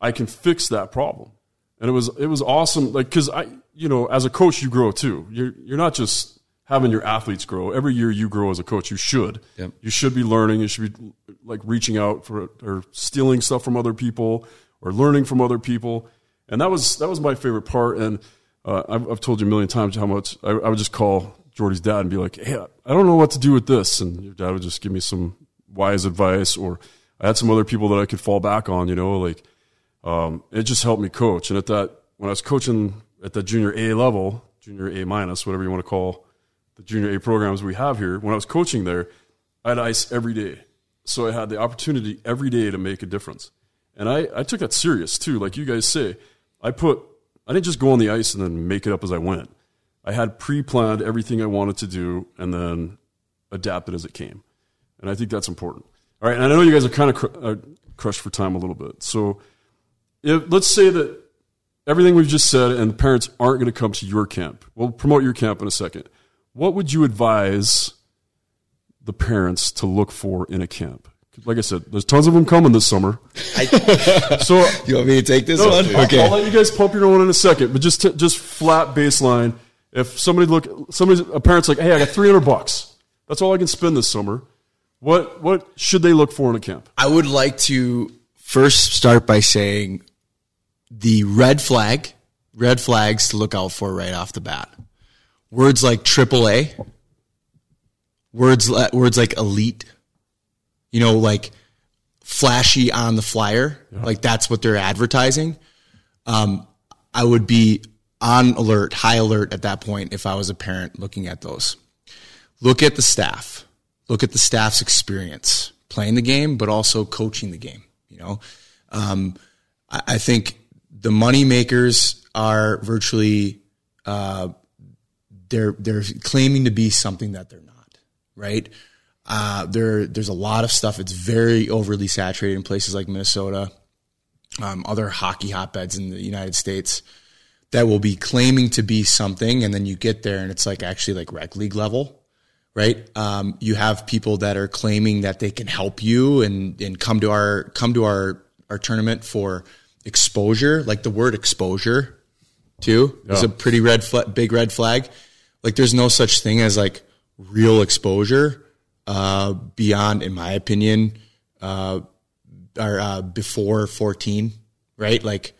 I can fix that problem. And it was, it was awesome. Like, cause I, you know, as a coach, you grow too. You're, you're not just having your athletes grow. Every year you grow as a coach, you should. Yep. You should be learning. You should be like reaching out for or stealing stuff from other people or learning from other people. And that was that was my favorite part. And uh, I've, I've told you a million times how much I, I would just call Jordy's dad and be like, "Hey, I don't know what to do with this," and your dad would just give me some wise advice. Or I had some other people that I could fall back on. You know, like um, it just helped me coach. And at that when I was coaching at the junior A level, junior A minus, whatever you want to call the junior A programs we have here, when I was coaching there, I had ice every day. So I had the opportunity every day to make a difference. And I, I took that serious too. Like you guys say, I put, I didn't just go on the ice and then make it up as I went. I had pre planned everything I wanted to do and then adapted as it came. And I think that's important. All right. And I know you guys are kind of cr- uh, crushed for time a little bit. So if, let's say that everything we've just said and the parents aren't going to come to your camp. We'll promote your camp in a second what would you advise the parents to look for in a camp? Like I said, there's tons of them coming this summer. I, so you want me to take this no, one? I'll, Okay. I'll let you guys pump your own in a second, but just t- just flat baseline. If somebody look, somebody a parent's like, hey, I got 300 bucks. That's all I can spend this summer. What what should they look for in a camp? I would like to first start by saying the red flag, red flags to look out for right off the bat. Words like AAA, words words like elite, you know, like flashy on the flyer, like that's what they're advertising. Um, I would be on alert, high alert at that point if I was a parent looking at those. Look at the staff. Look at the staff's experience playing the game, but also coaching the game. You know, um, I, I think the money makers are virtually uh, they're they're claiming to be something that they're not. Right? Uh, there there's a lot of stuff. It's very overly saturated in places like Minnesota, um, other hockey hotbeds in the United States that will be claiming to be something, and then you get there and it's like actually like rec league level, right? Um, you have people that are claiming that they can help you and and come to our come to our our tournament for exposure, like the word exposure, too, is a pretty red fla- big red flag. Like there's no such thing as like real exposure uh, beyond, in my opinion, uh, or uh, before 14, right? Like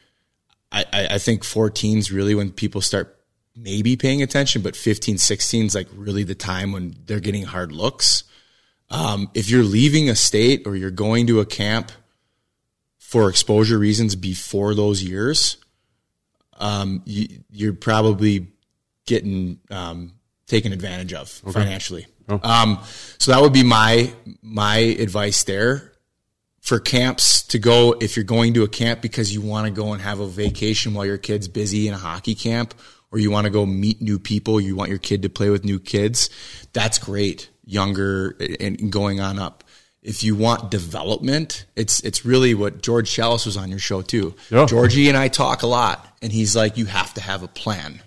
I, I think 14 is really when people start maybe paying attention, but 15, 16 is like really the time when they're getting hard looks. Um, if you're leaving a state or you're going to a camp for exposure reasons before those years, um, you, you're probably getting um, taken advantage of financially. Oh. Um, so that would be my my advice there for camps to go if you're going to a camp because you want to go and have a vacation while your kid's busy in a hockey camp or you want to go meet new people, you want your kid to play with new kids, that's great. Younger and going on up. If you want development, it's it's really what George Chalice was on your show too. Yeah. Georgie and I talk a lot, and he's like, you have to have a plan.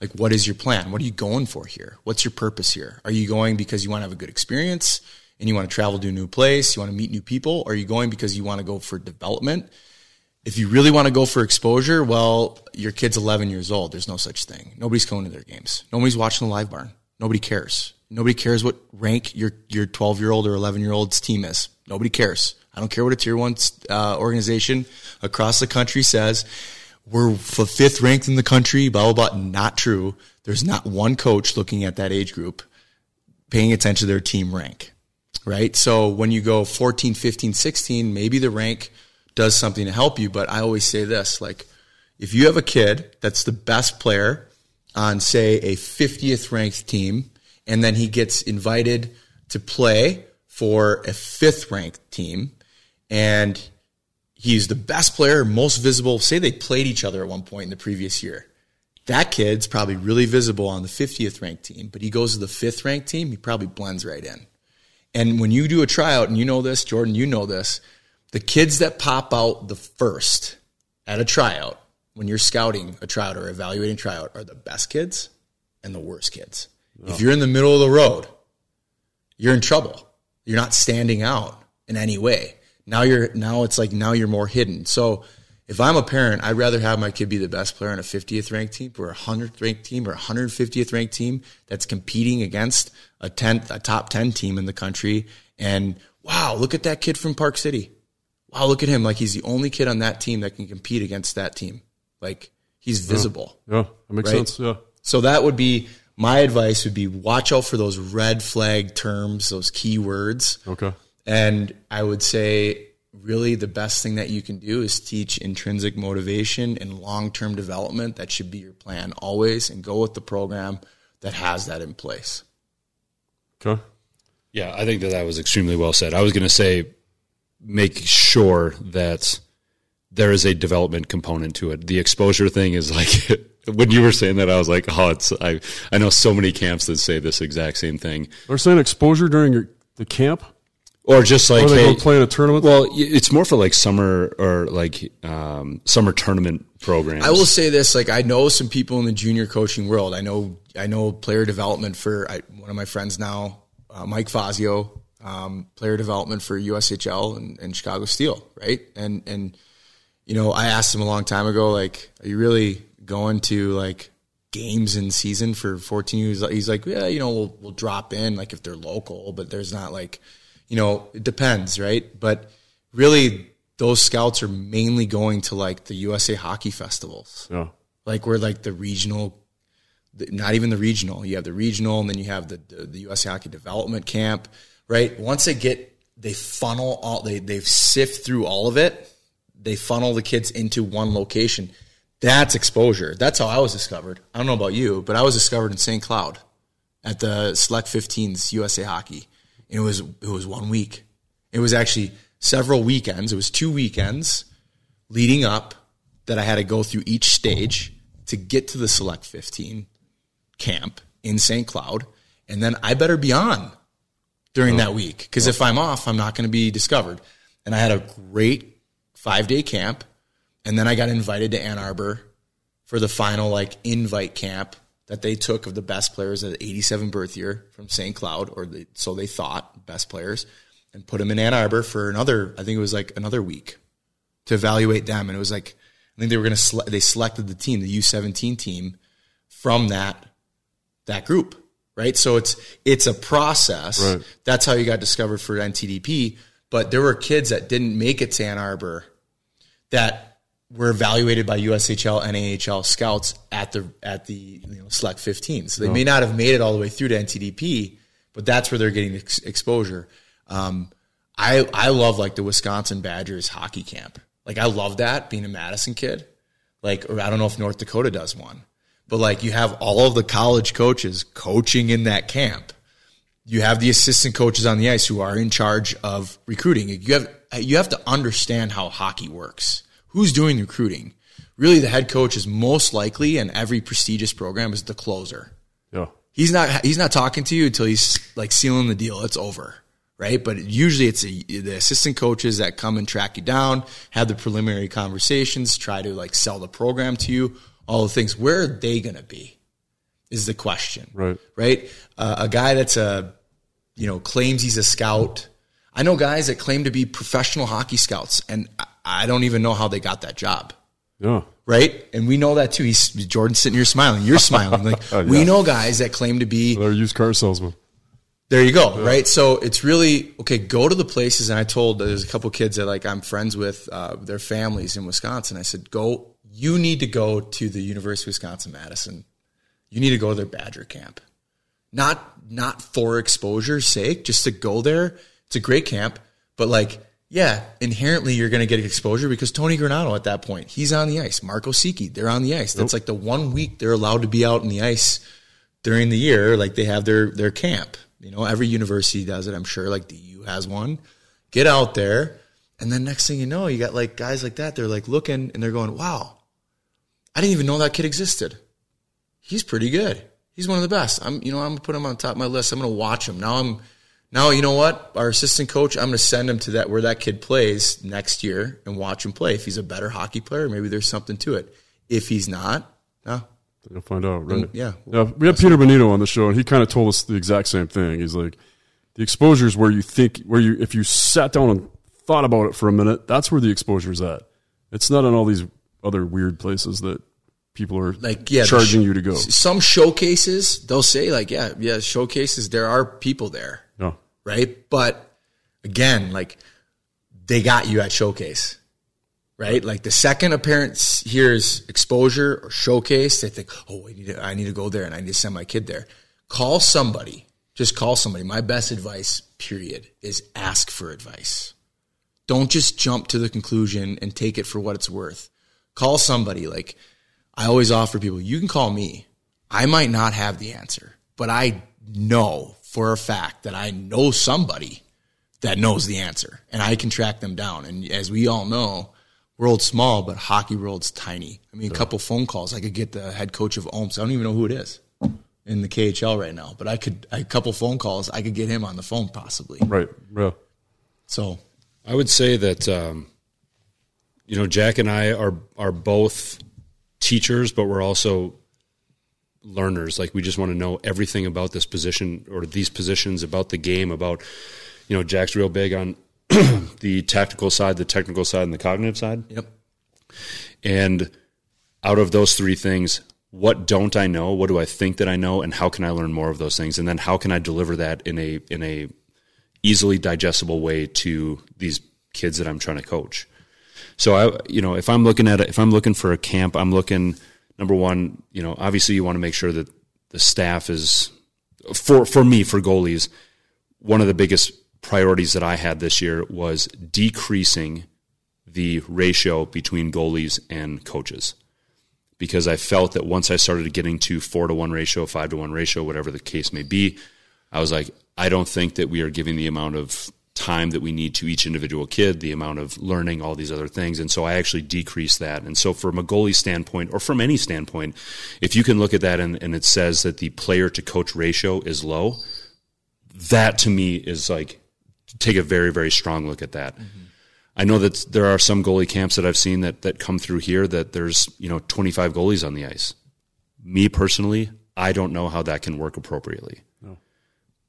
Like, what is your plan? What are you going for here? What's your purpose here? Are you going because you want to have a good experience and you want to travel to a new place, you want to meet new people? Are you going because you want to go for development? If you really want to go for exposure, well, your kid's 11 years old. There's no such thing. Nobody's going to their games. Nobody's watching the LiveBarn. Nobody cares. Nobody cares what rank your your 12 year old or 11 year old's team is. Nobody cares. I don't care what a tier one uh, organization across the country says. We're fifth ranked in the country. Blah blah blah. Not true. There's not one coach looking at that age group, paying attention to their team rank. Right. So when you go 14, 15, 16, maybe the rank does something to help you. But I always say this: like, if you have a kid that's the best player on, say, a 50th ranked team and then he gets invited to play for a fifth ranked team and he's the best player, most visible. Say they played each other at one point in the previous year. That kid's probably really visible on the 50th ranked team, but he goes to the fifth ranked team, he probably blends right in. And when you do a tryout, and you know this, Jordan, you know this, the kids that pop out the first at a tryout, when you're scouting a tryout or evaluating a tryout, are the best kids and the worst kids. If you're in the middle of the road, you're in trouble. You're not standing out in any way. Now you're now it's like now you're more hidden. So if I'm a parent, I'd rather have my kid be the best player on a 50th ranked team or a 100th ranked team or a 150th ranked team that's competing against a 10th, a top 10 team in the country. And wow, look at that kid from Park City. Wow, look at him. Like he's the only kid on that team that can compete against that team. Like he's visible. Yeah, that makes Right? sense. Yeah. So that would be my advice would be watch out for those red flag terms, those keywords. Okay. And I would say really the best thing that you can do is teach intrinsic motivation and long-term development. That should be your plan always and go with the program that has that in place. Okay. Yeah, I think that that was extremely well said. I was going to say, make sure that there is a development component to it. The exposure thing is like when you were saying that, I was like, oh, it's I. I know so many camps that say this exact same thing, They're saying exposure during your, the camp, or just like or they hey, go play in a tournament. well, it's more for like summer or like um, summer tournament programs. I will say this: like I know some people in the junior coaching world. I know I know player development for I, one of my friends now, uh, Mike Fazio, um, player development for USHL and, and Chicago Steel, right? And and you know, I asked him a long time ago, like, are you really going to like games in season for 14 years? He's like, yeah, you know, we'll we'll drop in like if they're local, but there's not like, you know, it depends, right? But really, those scouts are mainly going to like the USA Hockey festivals yeah. like we're like the regional not even the regional you have the regional and then you have the the, the US hockey development camp right once they get they funnel all they they sift through all of it they funnel the kids into one location that's exposure that's how I was discovered I don't know about you but I was discovered in St. Cloud at the Select 15s USA Hockey it was it was one week it was actually several weekends it was two weekends leading up that I had to go through each stage to get to the Select 15 camp in St. Cloud. And then I better be on during that oh. week because if I'm off, I'm not going to be discovered. And I had a great five day camp. And then I got invited to Ann Arbor for the final like invite camp that they took of the best players of the 87 birth year from St. Cloud, or they, so they thought best players, and put them in Ann Arbor for another, I think it was like another week to evaluate them. And it was like, I think they were going to, sele- they selected the team, the U17 team from that, that group. Right. So it's, it's a process. Right. That's how you got discovered for NTDP. But there were kids that didn't make it to Ann Arbor that were evaluated by USHL and AHL scouts at the, at the, you know, select 15. So they may not have made it all the way through to NTDP, but that's where they're getting ex- exposure. Um, I I love like the Wisconsin Badgers hockey camp. Like I love that being a Madison kid. Like or I don't know if North Dakota does one, but like you have all of the college coaches coaching in that camp. You have the assistant coaches on the ice who are in charge of recruiting. You have you have to understand how hockey works. Who's doing the recruiting? Really, the head coach is most likely in every prestigious program is the closer. Yeah. He's not he's not talking to you until he's like sealing the deal. It's over, right? But usually it's a, the assistant coaches that come and track you down, have the preliminary conversations, try to like sell the program to you, all the things. Where are they going to be? Is the question, Right. right? Uh, a guy that's a you know claims he's a scout. I know guys that claim to be professional hockey scouts, and I- don't even know how they got that job Yeah. right? And we know that too. He's Jordan's sitting here smiling. You're smiling. Like Yeah. we know guys that claim to be. They're used car salesman. There you go. Right. So it's really okay. Go to the places. And I told there's a couple kids that like I'm friends with uh, their families in Wisconsin. I said, go. You need to go to the University of Wisconsin Madison. You need to go to their Badger camp. Not not for exposure's sake, just to go there. It's a great camp, but like yeah, inherently you're going to get exposure because Tony Granato at that point, he's on the ice. Mark Osiecki, they're on the ice. That's like the one week they're allowed to be out in the ice during the year. Like they have their their camp. You know, every university does it. I'm sure. Like DU has one. Get out there, and then next thing you know, you got like guys like that. They're like looking and they're going, "Wow, I didn't even know that kid existed. He's pretty good. He's one of the best. I'm, you know, I'm gonna put him on top of my list. I'm gonna watch him. Now I'm, now you know what? Our assistant coach, I'm gonna send him to that where that kid plays next year and watch him play. If he's a better hockey player, maybe there's something to it. If he's not, no, You'll find out, right? Yeah. Yeah. We had Peter Bonito on the show, and he kind of told us the exact same thing. He's like, the exposure is where you think, where you, if you sat down and thought about it for a minute, that's where the exposure is at. It's not in all these other weird places that people are like yeah, charging sh- you to go. Some showcases, they'll say like, yeah, yeah, showcases. There are people there. Right? But again, like they got you at showcase, right? Like the second appearance here is exposure or showcase. They think, oh, I need to, I need to go there and I need to send my kid there. Call somebody. Just call somebody. My best advice, period, is ask for advice. Don't just jump to the conclusion and take it for what it's worth. Call somebody. Like I always offer people, you can call me. I might not have the answer, but I know for a fact that I know somebody that knows the answer and I can track them down. And as we all know, world's small, but hockey world's tiny. I mean, a couple phone calls, I could get the head coach of Omsk. I don't even know who it is in the KHL right now, but I could, a couple phone calls, I could get him on the phone possibly. Right. Yeah. So I would say that um, you know Jack and I are are both teachers, but we're also learners. Like we just want to know everything about this position or these positions, about the game, about you know Jack's real big on the tactical side, the technical side, and the cognitive side. Yep. And out of those three things, what don't I know? What do I think that I know? And how can I learn more of those things? And then how can I deliver that in a in a easily digestible way to these kids that I'm trying to coach? So I, you know, if I'm looking at it, if I'm looking for a camp, I'm looking number one, you know, obviously you want to make sure that the staff is for for me for goalies. One of the biggest priorities that I had this year was decreasing the ratio between goalies and coaches because I felt that once I started getting to four to one ratio, five to one ratio, whatever the case may be, I was like, I don't think that we are giving the amount of time that we need to each individual kid, the amount of learning, all these other things. And so I actually decrease that. And so from a goalie standpoint or from any standpoint, if you can look at that and, and it says that the player to coach ratio is low, that to me is like, take a very, very strong look at that. Mm-hmm. I know that there are some goalie camps that I've seen that, that come through here that there's, you know, 25 goalies on the ice. Me personally, I don't know how that can work appropriately.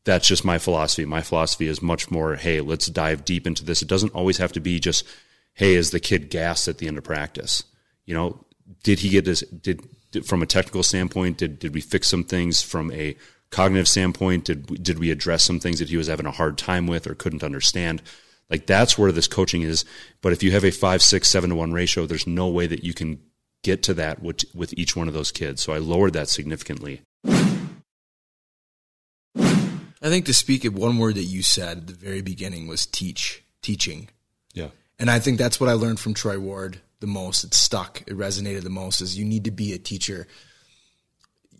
That's just my philosophy. My philosophy is much more, hey, let's dive deep into this. It doesn't always have to be just, hey, is the kid gassed at the end of practice? You know, did he get this, did, did from a technical standpoint, did, did we fix some things from a cognitive standpoint? Did, did we address some things that he was having a hard time with or couldn't understand? Like that's where this coaching is. But if you have a five, six, seven to one ratio, there's no way that you can get to that with, with each one of those kids. So I lowered that significantly. I think to speak of one word that you said at the very beginning was teach, teaching. Yeah. And I think that's what I learned from Troy Ward the most. It stuck. It resonated the most is you need to be a teacher.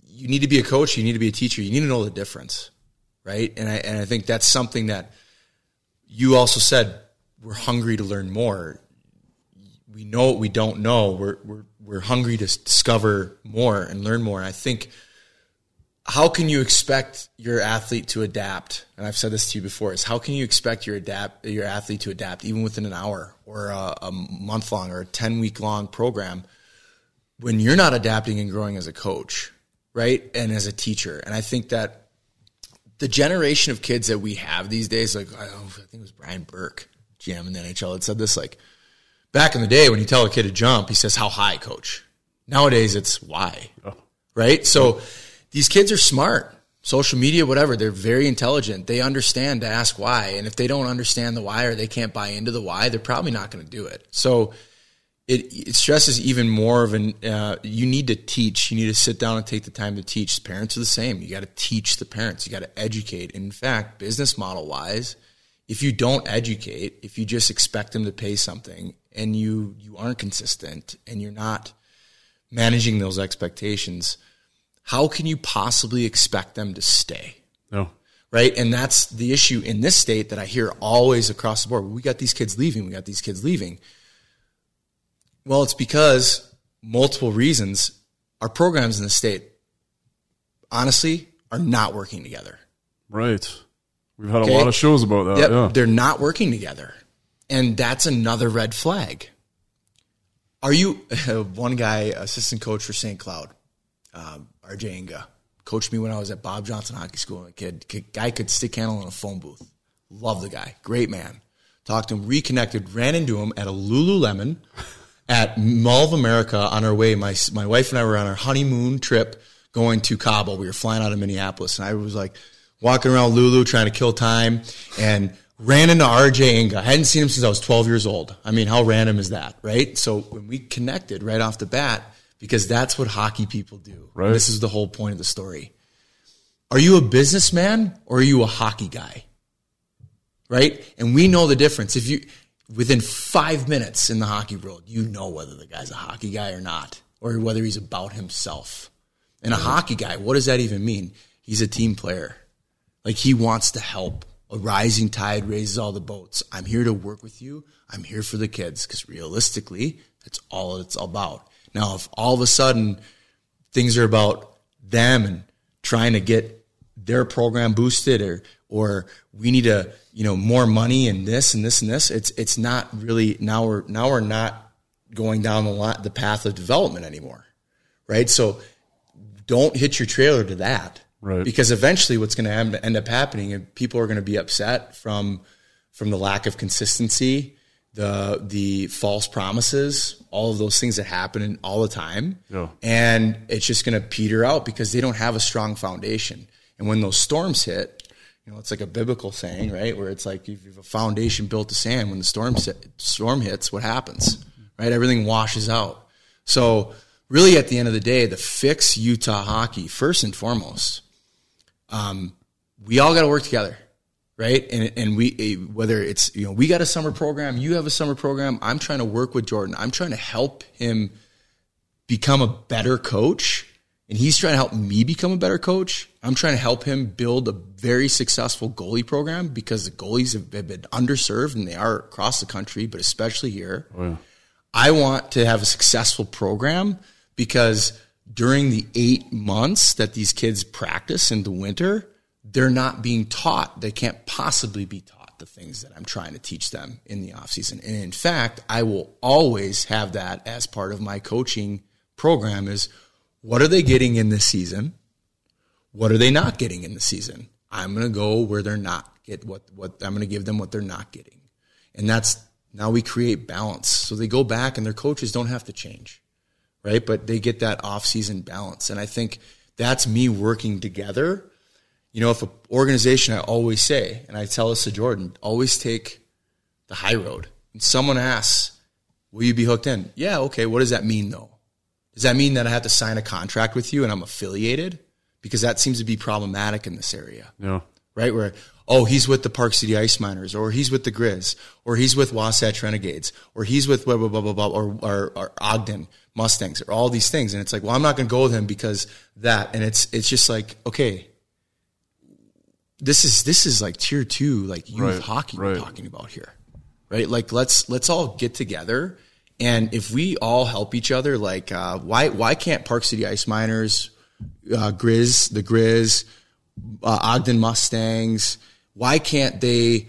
You need to be a coach. You need to be a teacher. You need to know the difference. Right. And I, and I think that's something that you also said we're hungry to learn more. We know what we don't know. We're we're we're hungry to discover more and learn more. And I think how can you expect your athlete to adapt? And I've said this to you before: is how can you expect your adapt your athlete to adapt even within an hour or a, a month long or a ten week long program when you're not adapting and growing as a coach, right, and as a teacher? And I think that the generation of kids that we have these days, like I, I think it was Brian Burke, GM in the NHL, had said this like back in the day when you tell a kid to jump, he says, "How high, coach?" Nowadays, it's why, oh. right? So. These kids are smart. Social media, whatever, they're very intelligent. They understand to ask why. And if they don't understand the why or they can't buy into the why, they're probably not going to do it. So it, it stresses even more of an, uh, you need to teach. You need to sit down and take the time to teach. Parents are the same. You got to teach the parents. You got to educate. In fact, business model wise, if you don't educate, if you just expect them to pay something and you, you aren't consistent and you're not managing those expectations, how can you possibly expect them to stay? No. Right. And that's the issue in this state that I hear always across the board. We got these kids leaving. We got these kids leaving. Well, it's because multiple reasons our programs in the state, honestly, are not working together. Right. We've had okay? a lot of shows about that. Yep, yeah. They're not working together. And that's another red flag. Are you one guy, assistant coach for St. Cloud? Um, RJ Inga. Coached me when I was at Bob Johnson Hockey School. A kid, kid, guy could stick handle in a phone booth. Love the guy. Great man. Talked to him, reconnected, ran into him at a Lululemon at Mall of America on our way. My, my wife and I were on our honeymoon trip going to Cabo. We were flying out of Minneapolis. And I was like walking around Lulu trying to kill time and ran into RJ Inga. I hadn't seen him since I was 12 years old. I mean, how random is that, right? So when we connected right off the bat, because that's what hockey people do. Right. This is the whole point of the story. Are you a businessman or are you a hockey guy? Right? And we know the difference. If you, within five minutes in the hockey world, you know whether the guy's a hockey guy or not, or whether he's about himself. And a hockey guy, what does that even mean? He's a team player. Like he wants to help. A rising tide raises all the boats. I'm here to work with you. I'm here for the kids because realistically, that's all it's about. Now, if all of a sudden things are about them and trying to get their program boosted or or we need to you know more money and this and this and this it's it's not really now we're now we're not going down the line, the path of development anymore right? So don't hit your trailer to that. Right. Because eventually what's going to end up happening and people are going to be upset from from the lack of consistency the the false promises, all of those things that happen all the time, and it's just going to peter out because they don't have a strong foundation. And when those storms hit, you know, it's like a biblical saying, right? Where it's like if you have a foundation built to sand, when the storm storm hits, what happens? Right? Everything washes out. So really, at the end of the day, the fix Utah hockey first and foremost. Um, we all got to work together right? And and we eh, whether it's you know we got a summer program, you have a summer program. I'm trying to work with Jordan. I'm trying to help him become a better coach, and he's trying to help me become a better coach. I'm trying to help him build a very successful goalie program because the goalies have been underserved and they are across the country, but especially here. Oh, yeah. I want to have a successful program because during the eight months that these kids practice in the winter, they're not being taught. They can't possibly be taught the things that I'm trying to teach them in the off season. And in fact, I will always have that as part of my coaching program is what are they getting in this season? What are they not getting in the season? I'm going to go where they're not get what, what I'm going to give them what they're not getting. And that's now we create balance. So they go back and their coaches don't have to change. Right. But they get that off season balance. And I think that's me working together you know, if an organization, I always say, and I tell this to Jordan, always take the high road. And someone asks, will you be hooked in? Yeah, okay. What does that mean though? Does that mean that I have to sign a contract with you and I'm affiliated? Because that seems to be problematic in this area. Yeah. Right? Where, oh, he's with the Park City Ice Miners, or he's with the Grizz, or he's with Wasatch Renegades, or he's with blah, blah, blah, blah, blah, or, or, or Ogden Mustangs, or all these things. And it's like, well, I'm not going to go with him because that. And it's, it's just like, okay, this is this is like tier two, like youth right, hockey right. we're talking about here, right? Like let's let's all get together and if we all help each other, like uh, why why can't Park City Ice Miners, uh, Grizz, the Grizz, uh, Ogden Mustangs, why can't they,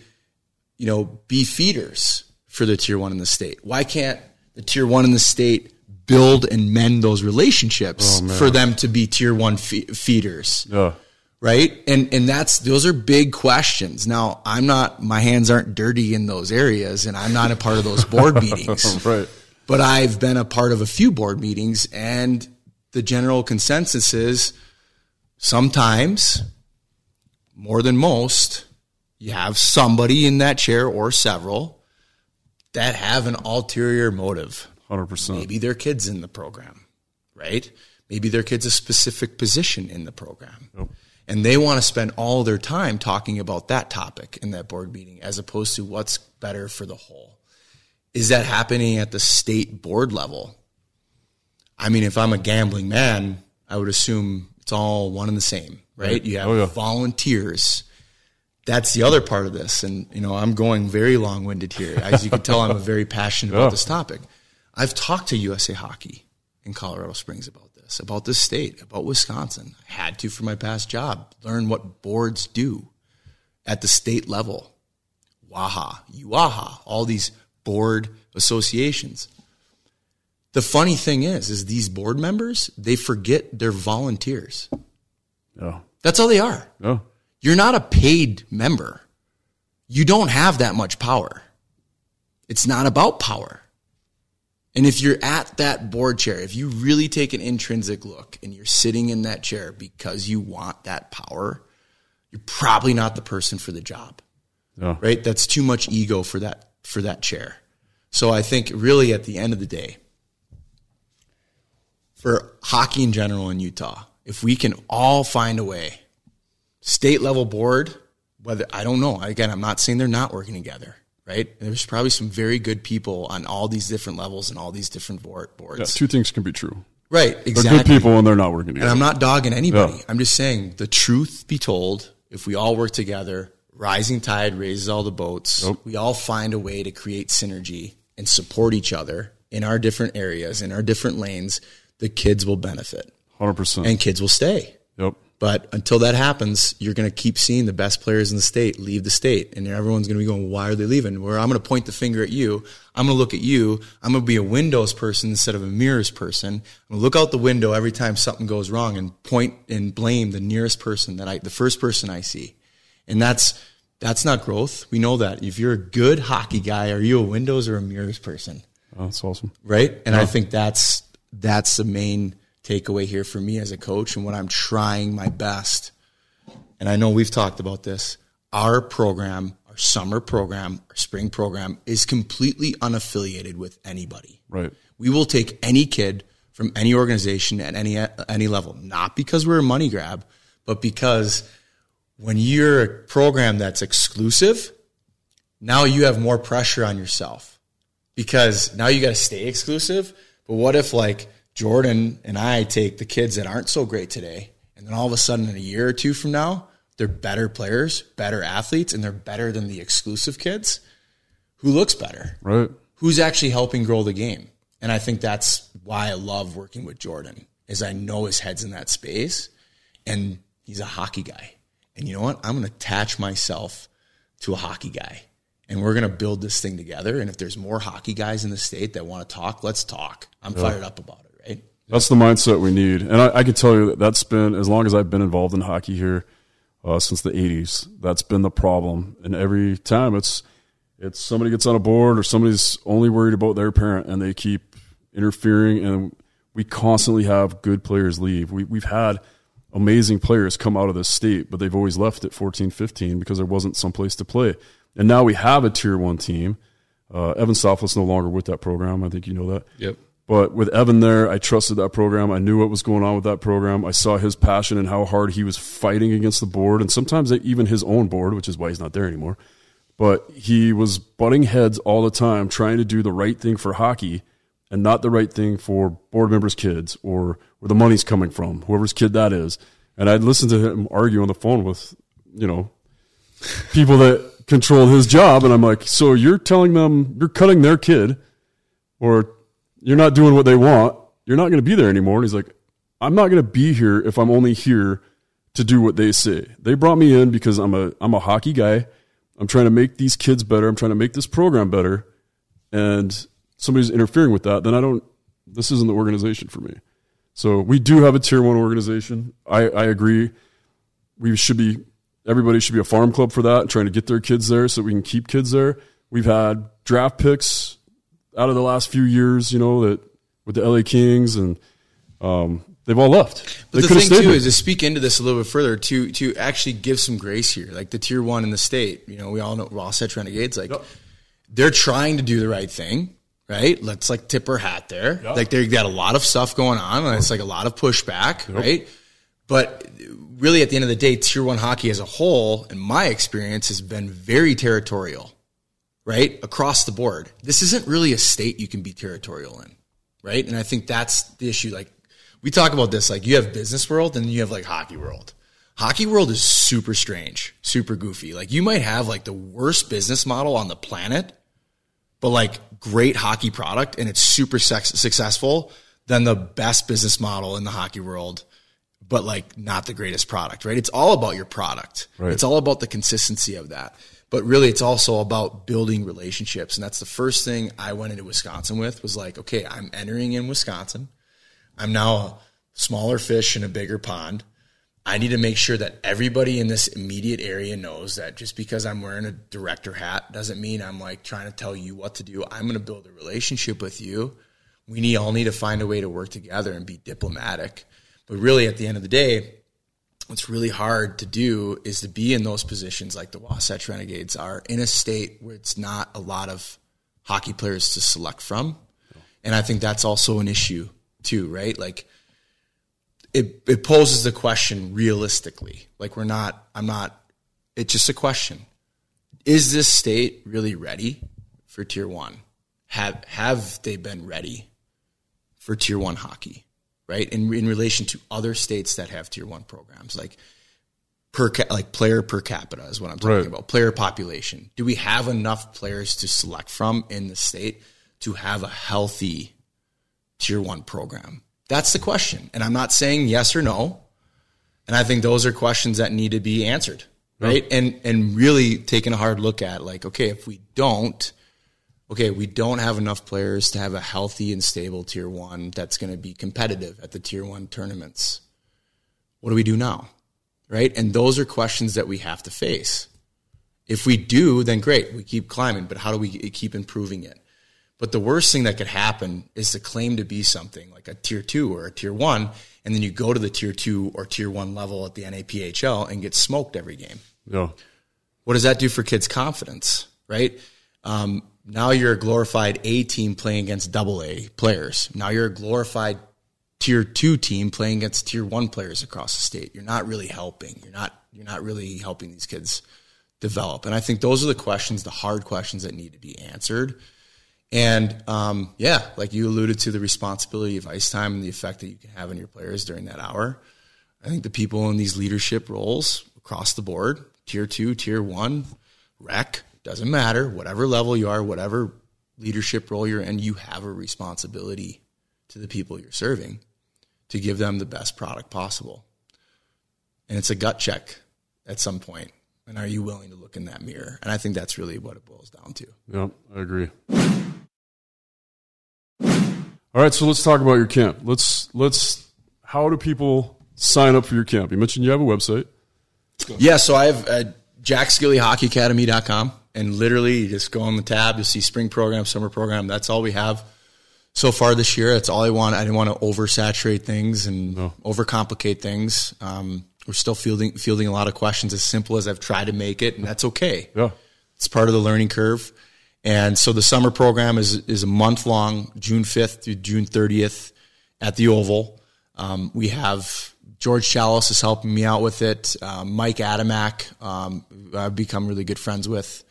you know, be feeders for the tier one in the state? Why can't the tier one in the state build and mend those relationships Oh, for them to be tier one fe- feeders? Yeah. Right? And and that's those are big questions. Now i'm not my hands aren't dirty in those areas and i'm not a part of those board meetings. Right. but i've been a part of a few board meetings and the general consensus is sometimes more than most you have somebody in that chair or several that have an ulterior motive. 100%. maybe their kids in the program right? Maybe their kids a specific position in the program and they want to spend all their time talking about that topic in that board meeting as opposed to what's better for the whole. Is that happening at the state board level? I mean if i'm a gambling man i would assume it's all one and the same right? You have Oh, yeah. volunteers. That's the other part of this. And you know i'm going very long-winded here. As you can tell i'm very passionate Yeah. about this topic. I've talked to usa hockey in colorado springs about this about this state about wisconsin i had to for my past job learn what boards do at the state level waha uaha all these board associations the funny thing is is these board members they forget they're volunteers Yeah. that's all they are Yeah. you're not a paid member. You don't have that much power. It's not about power. And if you're at that board chair, if you really take an intrinsic look and you're sitting in that chair because you want that power, you're probably not the person for the job. Yeah. Right? That's too much ego for that for that chair. So I think really at the end of the day, for hockey in general in Utah, if we can all find a way state level board, whether I don't know. Again, I'm not saying they're not working together, right? There's probably some very good people on all these different levels and all these different board, boards. Yeah. Two things can be true. Right, They're exactly. good people and they're not working And together. I'm not dogging anybody. Yeah. I'm just saying the truth be told, if we all work together, rising tide raises all the boats. Yep. We all find a way to create synergy and support each other in our different areas, in our different lanes, the kids will benefit 100%. and kids will stay. Yep. But until that happens, you're going to keep seeing the best players in the state leave the state, and everyone's going to be going, "Why are they leaving?" Where I'm going to point the finger at you. I'm going to look at you. I'm going to be a windows person instead of a mirrors person. I'm going to look out the window every time something goes wrong and point and blame the nearest person that I, the first person I see, and that's that's not growth. We know that. If you're a good hockey guy, are you a windows or a mirrors person? Oh, that's awesome. right? And I think that's that's the main takeaway here for me as a coach and what I'm trying my best. And I know we've talked about this. Our program, our summer program, our spring program is completely unaffiliated with anybody. Right. We will take any kid from any organization at any any level, not because we're a money grab, but because when you're a program that's exclusive, now you have more pressure on yourself because now you got to stay exclusive. But what if like Jordan and I take the kids that aren't so great today, and then all of a sudden in a year or two from now, they're better players, better athletes, and they're better than the exclusive kids? Who looks better? Right. Who's actually helping grow the game? And I think that's why I love working with Jordan, is I know his head's in that space, and he's a hockey guy. And you know what? I'm going to attach myself to a hockey guy and we're going to build this thing together. And if there's more hockey guys in the state that want to talk, let's talk. I'm Yeah. fired up about it? That's the mindset we need. And I, I can tell you that that's been, as long as I've been involved in hockey here uh, since the 80s, that's been the problem. And every time it's, it's somebody gets on a board or somebody's only worried about their parent and they keep interfering. And we constantly have good players leave. We, we've had amazing players come out of this state, but they've always left at 14, 15 because there wasn't some place to play. And now we have a tier one team. Uh, Evan Softlis no longer with that program. I think you know that. Yep. But with Evan there, I trusted that program. I knew what was going on with that program. I saw his passion and how hard he was fighting against the board, and sometimes even his own board, which is why he's not there anymore. But he was butting heads all the time, trying to do the right thing for hockey and not the right thing for board members' kids or where the money's coming from, whoever's kid that is. And I'd listen to him argue on the phone with, you know, people that controlling his job. And I'm like, so you're telling them you're cutting their kid or you're not doing what they want. You're not going to be there anymore. And he's like, I'm not going to be here if I'm only here to do what they say. They brought me in because I'm a I'm a hockey guy. I'm trying to make these kids better. I'm trying to make this program better. And somebody's interfering with that, then I don't this isn't the organization for me. So we do have a tier one organization. I, I agree. We should be everybody should be a farm club for that, trying to get their kids there so we can keep kids there. We've had draft picks out of the last few years, you know, that with the LA Kings and um, they've all left. But they the thing too is to speak into this a little bit further to to actually give some grace here, like the tier one in the state. You know, we all know Wasatch Renegades, like yep. they're trying to do the right thing, right? Let's like tip our hat there. Yep. Like they've got a lot of stuff going on, and it's like a lot of pushback, yep. right? But really, at the end of the day, tier one hockey as a whole, in my experience, has been very territorial, right? Across the board. This isn't really a state you can be territorial in, right? And I think that's the issue. Like we talk about this, like you have business world and you have like hockey world. Hockey world is super strange, super goofy. Like you might have like the worst business model on the planet, but like great hockey product and it's super sex- successful than the best business model in the hockey world, but like not the greatest product, right? It's all about your product. Right. It's all about the consistency of that. But really it's also about building relationships. And that's the first thing I went into Wisconsin with was like, okay, I'm entering in Wisconsin. I'm now a smaller fish in a bigger pond. I need to make sure that everybody in this immediate area knows that just because I'm wearing a director hat doesn't mean I'm like trying to tell you what to do. I'm going to build a relationship with you. We need all need to find a way to work together and be diplomatic. But really, at the end of the day, what's really hard to do is to be in those positions like the Wasatch Renegades are in a state where it's not a lot of hockey players to select from. And I think that's also an issue too, right? Like it it poses the question realistically. Like we're not I'm not it's just a question. Is this state really ready for tier 1? Have have they been ready for tier 1 hockey? Right? In in relation to other states that have tier 1 programs like per ca- like player per capita is what I'm talking right. about. Player population. Do we have enough players to select from in the state to have a healthy tier one program? That's the question. And I'm not saying yes or no. And I think those are questions that need to be answered. Right. And and really taking a hard look at like, okay, if we don't, okay, we don't have enough players to have a healthy and stable tier one that's going to be competitive at the tier one tournaments. What do we do now? Right. And those are questions that we have to face. If we do, then great, we keep climbing, but how do we keep improving it? But the worst thing that could happen is to claim to be something like a tier two or a tier one, and then you go to the tier two or tier one level at the NAPHL and get smoked every game. Yeah. What does that do for kids' confidence, right? Um, now you're a glorified A team playing against double A players. Now you're a glorified tier two team playing against tier one players across the state. You're not really helping. You're not you're not really helping these kids develop. And I think those are the questions, the hard questions that need to be answered. And um, yeah, like you alluded to the responsibility of ice time and the effect that you can have on your players during that hour. I think the people in these leadership roles across the board, tier two, tier one, rec, doesn't matter, whatever level you are, whatever leadership role you're in, you have a responsibility to the people you're serving to give them the best product possible. And it's a gut check at some point. And are you willing to look in that mirror? And I think that's really what it boils down to. Yep, I agree. All right, so let's talk about your camp. Let's let's how do people sign up for your camp? You mentioned you have a website. Yeah, so I have uh, jackskillehockeyacademy.com and literally you just go on the tab, you'll see spring program, summer program. That's all we have so far this year. That's all I want. I didn't want to oversaturate things and no. overcomplicate things. Um, we're still fielding fielding a lot of questions as simple as I've tried to make it, and that's okay. Yeah. It's part of the learning curve. And so the summer program is is a month long, June fifth through June thirtieth, at the Oval. Um, we have George Chalice is helping me out with it. Um, Mike Adamak, um, I've become really good friends with.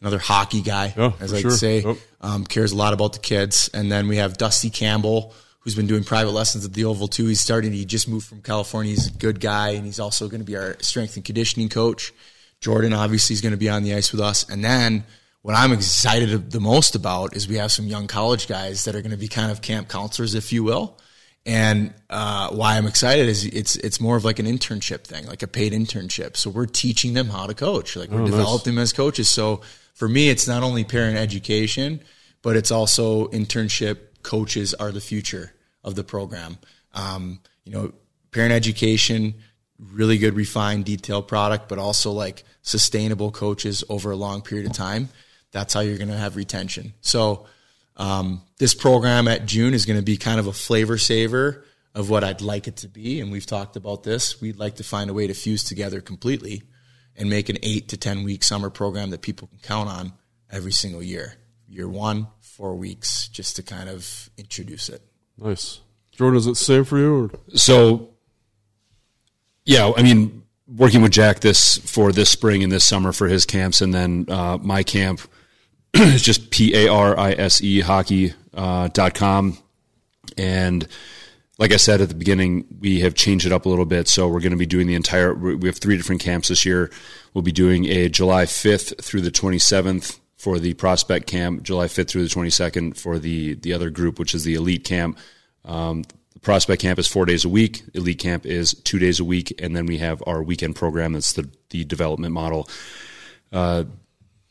Another hockey guy, yeah, as I sure. say, yep. Um, cares a lot about the kids. And then we have Dusty Campbell, who's been doing private lessons at the Oval too. He's starting. He just moved from California. He's a good guy, and he's also going to be our strength and conditioning coach Jordan obviously is going to be on the ice with us. And then what I'm excited the most about is we have some young college guys that are going to be kind of camp counselors, if you will. And uh, why I'm excited is it's it's more of like an internship thing, like a paid internship. So we're teaching them how to coach, like we're Oh, nice. developing them as coaches. So for me, it's not only parent education, but it's also internship. Coaches are the future of the program. Um, you know, parent education, really good, refined, detailed product, but also like sustainable coaches over a long period of time. That's how you're going to have retention. So um, this program at June is going to be kind of a flavor saver of what I'd like it to be. And we've talked about this. We'd like to find a way to fuse together completely and make an eight to 10 week summer program that people can count on every single year. Year one, four weeks, just to kind of introduce it. Nice. Jordan, is it the same for you? Or? So, yeah, I mean, working with Jack this for this spring and this summer for his camps, and then uh, my camp is just P A R I S E hockey uh, dot com. And like I said at the beginning, we have changed it up a little bit. So we're going to be doing the entire, we have three different camps this year. We'll be doing a July 5th through the 27th for the prospect camp, July 5th through the 22nd for the, the other group, which is the elite camp. Um, the prospect camp is four days a week. Elite camp is two days a week. And then we have our weekend program. That's the, the development model. Uh,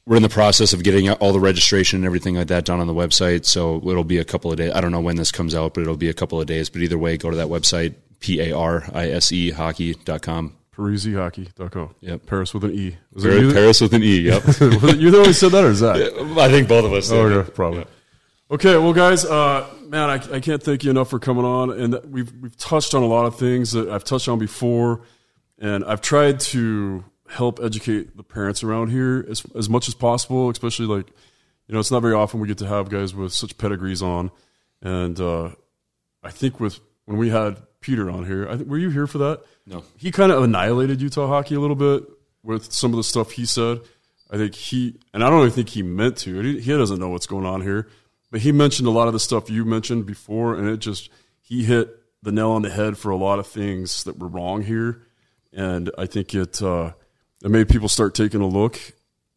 we're in the process of getting all the registration and everything like that done on the website. So it'll be a couple of days. I don't know when this comes out, but it'll be a couple of days. But either way, go to that website, P A R I S E hockey.com. PariseHockey.com. Yep. Paris with an E. Was Paris- it you that- Paris with an E, yep. You that always said that, or is that? I think both of us did. Okay, probably. Okay, well, guys, uh, man, I, I can't thank you enough for coming on, and we've we've touched on a lot of things that I've touched on before, and I've tried to help educate the parents around here as as much as possible, especially like, you know, it's not very often we get to have guys with such pedigrees on, and uh, I think with when we had Peter on here, I think were you here for that? No. He kind of annihilated Utah hockey a little bit with some of the stuff he said. I think he, and I don't even think he meant to. He, he doesn't know what's going on here, but he mentioned a lot of the stuff you mentioned before, and it just he hit the nail on the head for a lot of things that were wrong here, and I think it uh, it made people start taking a look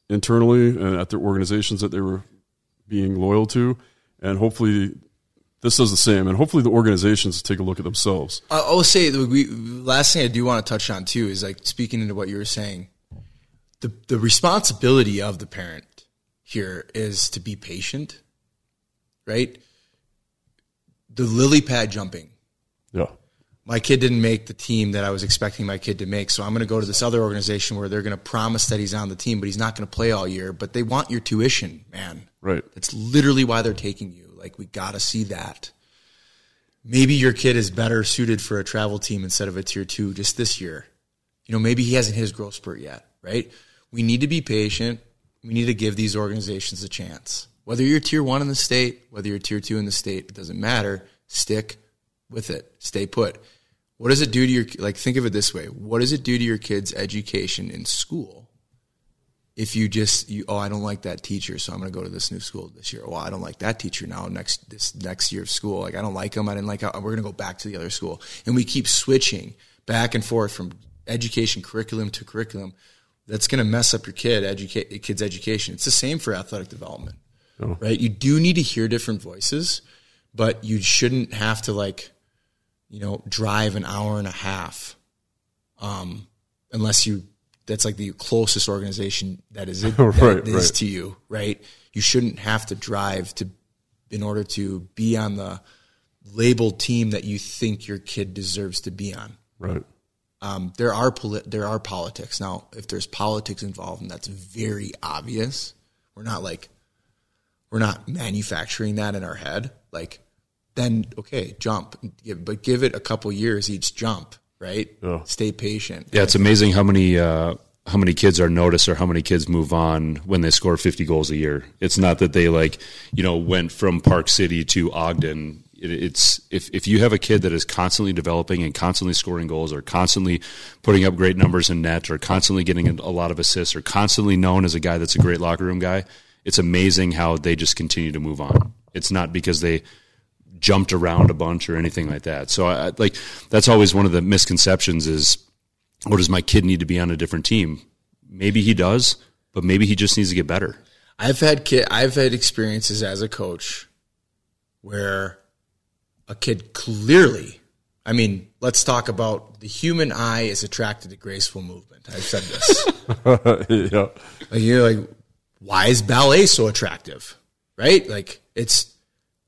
internally and at their organizations that they were being loyal to, and hopefully this does the same, and hopefully the organizations take a look at themselves. I I will say the we, last thing I do want to touch on too is like speaking into what you were saying. The the responsibility of the parent here is to be patient, right? The lily pad jumping. Yeah. My kid didn't make the team that I was expecting my kid to make, so I'm going to go to this other organization where they're going to promise that he's on the team, but he's not going to play all year. But they want your tuition, man. Right. That's literally why they're taking you. Like we got to see that. Maybe your kid is better suited for a travel team instead of a tier two just this year. You know, maybe he hasn't hit his growth spurt yet, right? We need to be patient. We need to give these organizations a chance. Whether you're tier one in the state, whether you're tier two in the state, it doesn't matter. Stick with it. Stay put. What does it do to your like? Think of it this way: What does it do to your kid's education in school if you just you oh I don't like that teacher, so I'm going to go to this new school this year. Well, I don't like that teacher now next this next year of school. Like I don't like them I didn't like how we're going to go back to the other school, and we keep switching back and forth from education curriculum to curriculum. That's going to mess up your kid educate kid's education. It's the same for athletic development, Oh. right? You do need to hear different voices, but you shouldn't have to like you know, drive an hour and a half, um, unless you that's like the closest organization that is it, that Right, is right. to you, right? You shouldn't have to drive to in order to be on the labeled team that you think your kid deserves to be on. Right. Um, there are poli- there are politics now. If there's politics involved, and that's very obvious, we're not like we're not manufacturing that in our head. Like, then okay, jump, but give it a couple years each jump, right? Yeah. Stay patient. Yeah, it's amazing how many uh, how many kids are noticed or how many kids move on when they score 50 goals a year. It's not that they like you know went from Park City to Ogden. It, it's if if you have a kid that is constantly developing and constantly scoring goals or constantly putting up great numbers in net or constantly getting a lot of assists or constantly known as a guy that's a great locker room guy, it's amazing how they just continue to move on. It's not because they jumped around a bunch or anything like that. So I, I- like that's always one of the misconceptions is, or does my kid need to be on a different team? maybe he does, but maybe he just needs to get better. I've had kid, I've had experiences as a coach where a kid clearly, I mean, let's talk about the human eye is attracted to graceful movement. I've said this. yeah. Like you're like, why is ballet so attractive? Right? Like it's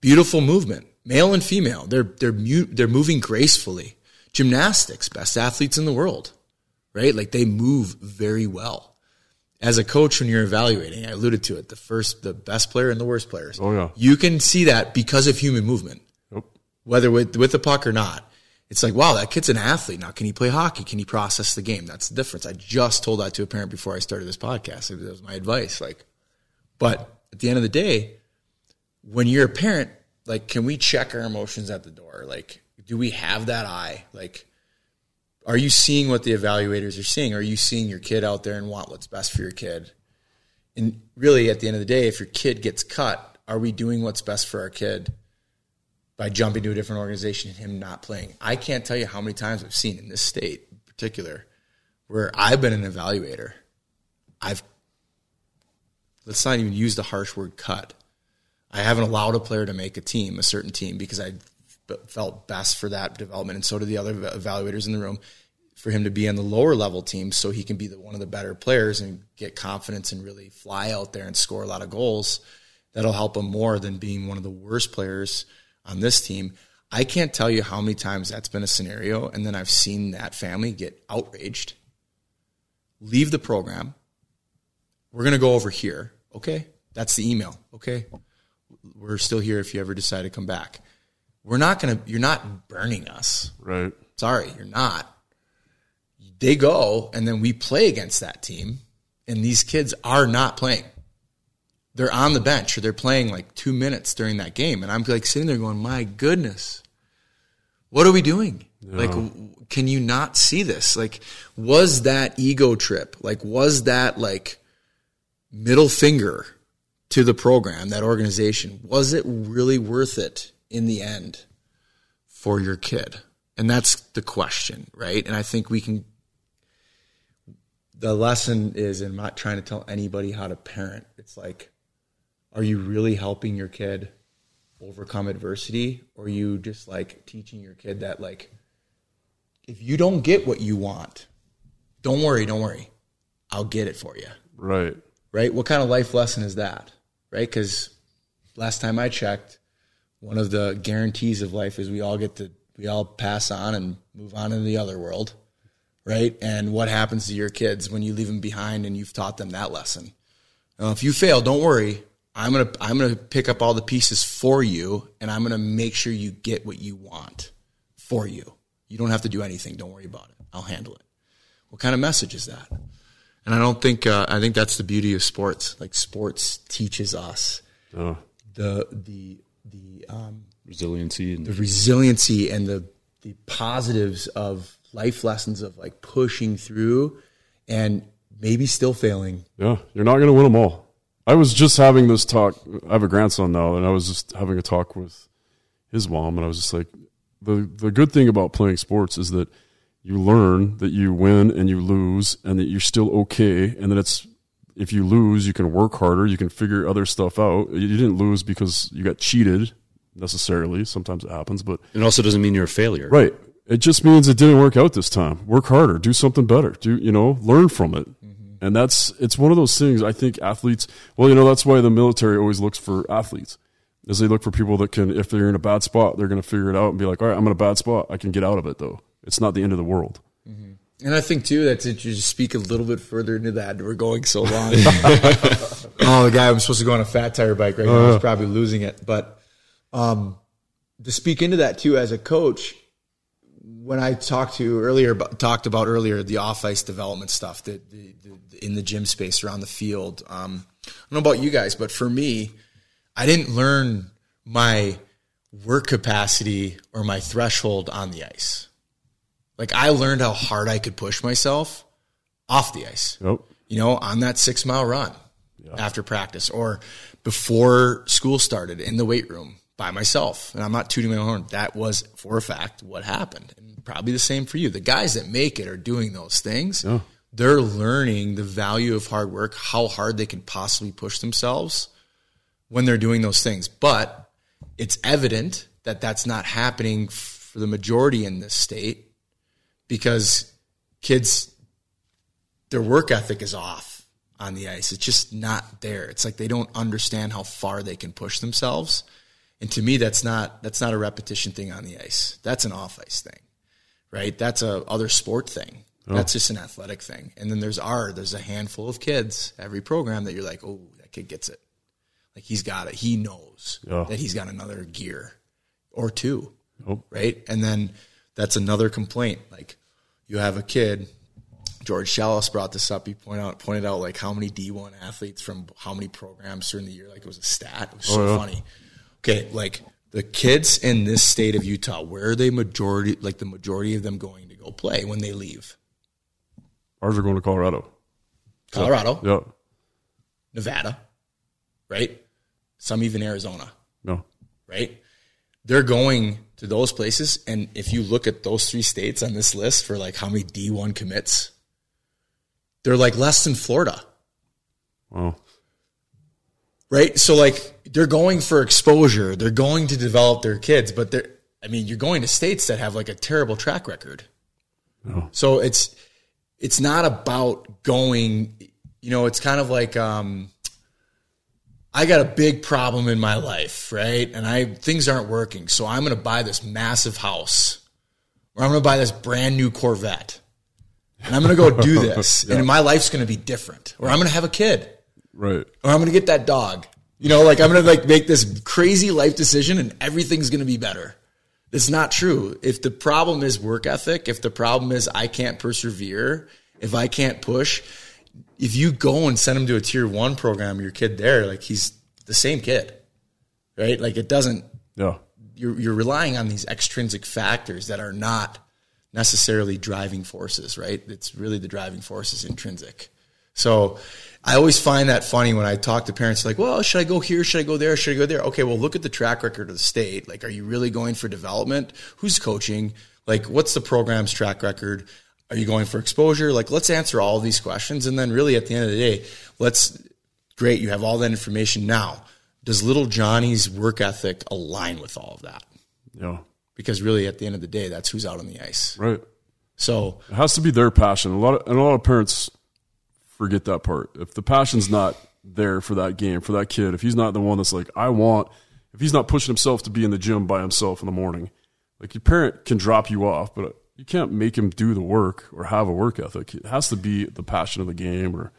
beautiful movement, male and female. They're they're mu- they're moving gracefully. Gymnastics, best athletes in the world, right? Like they move very well. As a coach, when you're evaluating, I alluded to it, the first, the best player and the worst players. Oh yeah. You can see that because of human movement, Yep. whether with with the puck or not. It's like, wow, that kid's an athlete. Now, can he play hockey? Can he process the game? That's the difference. I just told that to a parent before I started this podcast. That was my advice. Like, but at the end of the day, when you're a parent, like, can we check our emotions at the door? Like, do we have that eye? Like, are you seeing what the evaluators are seeing? Are you seeing your kid out there and want what's best for your kid? And really, at the end of the day, if your kid gets cut, are we doing what's best for our kid by jumping to a different organization and him not playing? I can't tell you how many times I've seen in this state in particular where I've been an evaluator. I've let's not even use the harsh word cut. I haven't allowed a player to make a team, a certain team, because I felt best for that development, and so do the other evaluators in the room, for him to be on the lower level team, so he can be the, one of the better players and get confidence and really fly out there and score a lot of goals. That'll help him more than being one of the worst players on this team. I can't tell you how many times that's been a scenario, and then I've seen that family get outraged, leave the program. We're going to go over here. Okay. That's the email. Okay. We're still here if you ever decide to come back. We're not going to, you're not burning us. Right. Sorry, you're not. They go, and then we play against that team, and these kids are not playing. They're on the bench or they're playing like two minutes during that game. And I'm like sitting there going, my goodness, what are we doing? Like, can you not see this? Like, was that ego trip? Like, was that like middle finger to the program, that organization? Was it really worth it in the end for your kid? And that's the question, right? And I think we can. The lesson is, and I'm not trying to tell anybody how to parent. It's like, are you really helping your kid overcome adversity? Or are you just like teaching your kid that, like, if you don't get what you want, don't worry, don't worry. I'll get it for you. Right. Right? What kind of life lesson is that? Right? Because last time I checked, one of the guarantees of life is we all get to, we all pass on and move on into the other world. Right? And what happens to your kids when you leave them behind and you've taught them that lesson? Now, if you fail, don't worry. I'm gonna I'm gonna pick up all the pieces for you, and I'm gonna make sure you get what you want for you. You don't have to do anything. Don't worry about it. I'll handle it. What kind of message is that? And I don't think uh, I think that's the beauty of sports. Like sports teaches us Oh. the the the um, Resiliency and the resiliency and the the positives of life lessons of like pushing through and maybe still failing. Yeah, you're not going to win them all. I was just having this talk. I have a grandson now, and I was just having a talk with his mom, and I was just like, the the good thing about playing sports is that you learn that you win and you lose, and that you're still okay, and that it's if you lose, you can work harder, you can figure other stuff out. You didn't lose because you got cheated necessarily. Sometimes it happens, but it also doesn't mean you're a failure. Right. It just means it didn't work out this time. Work harder, do something better. Do you know, learn from it. Mm-hmm. And that's it's one of those things I think athletes well, you know, that's why the military always looks for athletes. Is they look for people that can if they're in a bad spot, they're gonna figure it out and be like, All right, I'm in a bad spot. I can get out of it though. It's not the end of the world. And I think too that to just speak a little bit further into that, we're going so long. oh, the guy I'm supposed to go on a fat tire bike right now is probably losing it. But um, to speak into that too, as a coach, when I talked to earlier, talked about earlier the off ice development stuff that the, the, in the gym space around the field. Um, I don't know about you guys, but for me, I didn't learn my work capacity or my threshold on the ice. Like I learned how hard I could push myself off the ice. You know, on that six mile run after practice or before school started in the weight room by myself. And I'm not tooting my own horn. That was for a fact what happened. And probably the same for you. The guys that make it are doing those things. Yeah. they're learning the value of hard work, how hard they can possibly push themselves when they're doing those things. But it's evident that that's not happening for the majority in this state because kids, their work ethic is off on the ice. It's just not there. It's like they don't understand how far they can push themselves. And to me, that's not that's not a repetition thing on the ice. That's an off ice thing, right? That's a other sport thing. Oh. That's just an athletic thing. And then there's our there's a handful of kids every program that you're like, oh, that kid gets it. Like he's got it. He knows yeah. that he's got another gear or two, oh. right? And then that's another complaint. Like you have a kid. George Shallis brought this up. He pointed out pointed out like how many D one athletes from how many programs during the year. Like it was a stat. It was oh, so oh, yeah. funny okay, like the kids in this state of Utah, where are they majority, like the majority of them going to go play when they leave? Ours are going to Colorado. Colorado. Yeah. Nevada. Right. Some even Arizona. No. Right. They're going to those places, and if you look at those three states on this list for like how many D one commits, they're like less than Florida. Wow. Right. So like they're going for exposure. They're going to develop their kids, but they're, I mean, you're going to states that have like a terrible track record. Oh. So it's, it's not about going, you know, it's kind of like, um, I got a big problem in my life, right? And I, things aren't working. So I'm going to buy this massive house or I'm going to buy this brand new Corvette and I'm going to go do this yeah. and my life's going to be different or I'm going to have a kid. Right. Or I'm going to get that dog you know, like I'm going to like make this crazy life decision and everything's going to be better. It's not true. If the problem is work ethic, if the problem is I can't persevere, if I can't push, if you go and send him to a tier one program, your kid there, like he's the same kid, right? Like it doesn't. Yeah. You're you're relying on these extrinsic factors that are not necessarily driving forces, right? It's really the driving force is intrinsic. So I always find that funny when I talk to parents like, well, should I go here? Should I go there? Should I go there? Okay, well, look at the track record of the state. Like, are you really going for development? Who's coaching? Like, what's the program's track record? Are you going for exposure? Like, let's answer all these questions. And then really at the end of the day, let's, great, you have all that information now. Does little Johnny's work ethic align with all of that? Yeah. Because really at the end of the day, that's who's out on the ice. Right. So it has to be their passion. A lot of, and a lot of parents forget that part. If the passion's not there for that game, for that kid, if he's not the one that's like, I want, if he's not pushing himself to be in the gym by himself in the morning, like your parent can drop you off, but you can't make him do the work or have a work ethic. It has to be the passion of the game or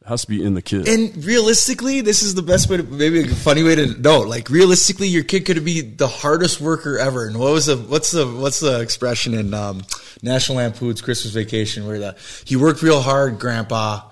it has to be in the kid. And realistically, this is the best way to maybe a funny way to know. Like realistically, your kid could be the hardest worker ever. And what was the what's the what's the expression in um, National Lampoon's Christmas Vacation where the he worked real hard, Grandpa,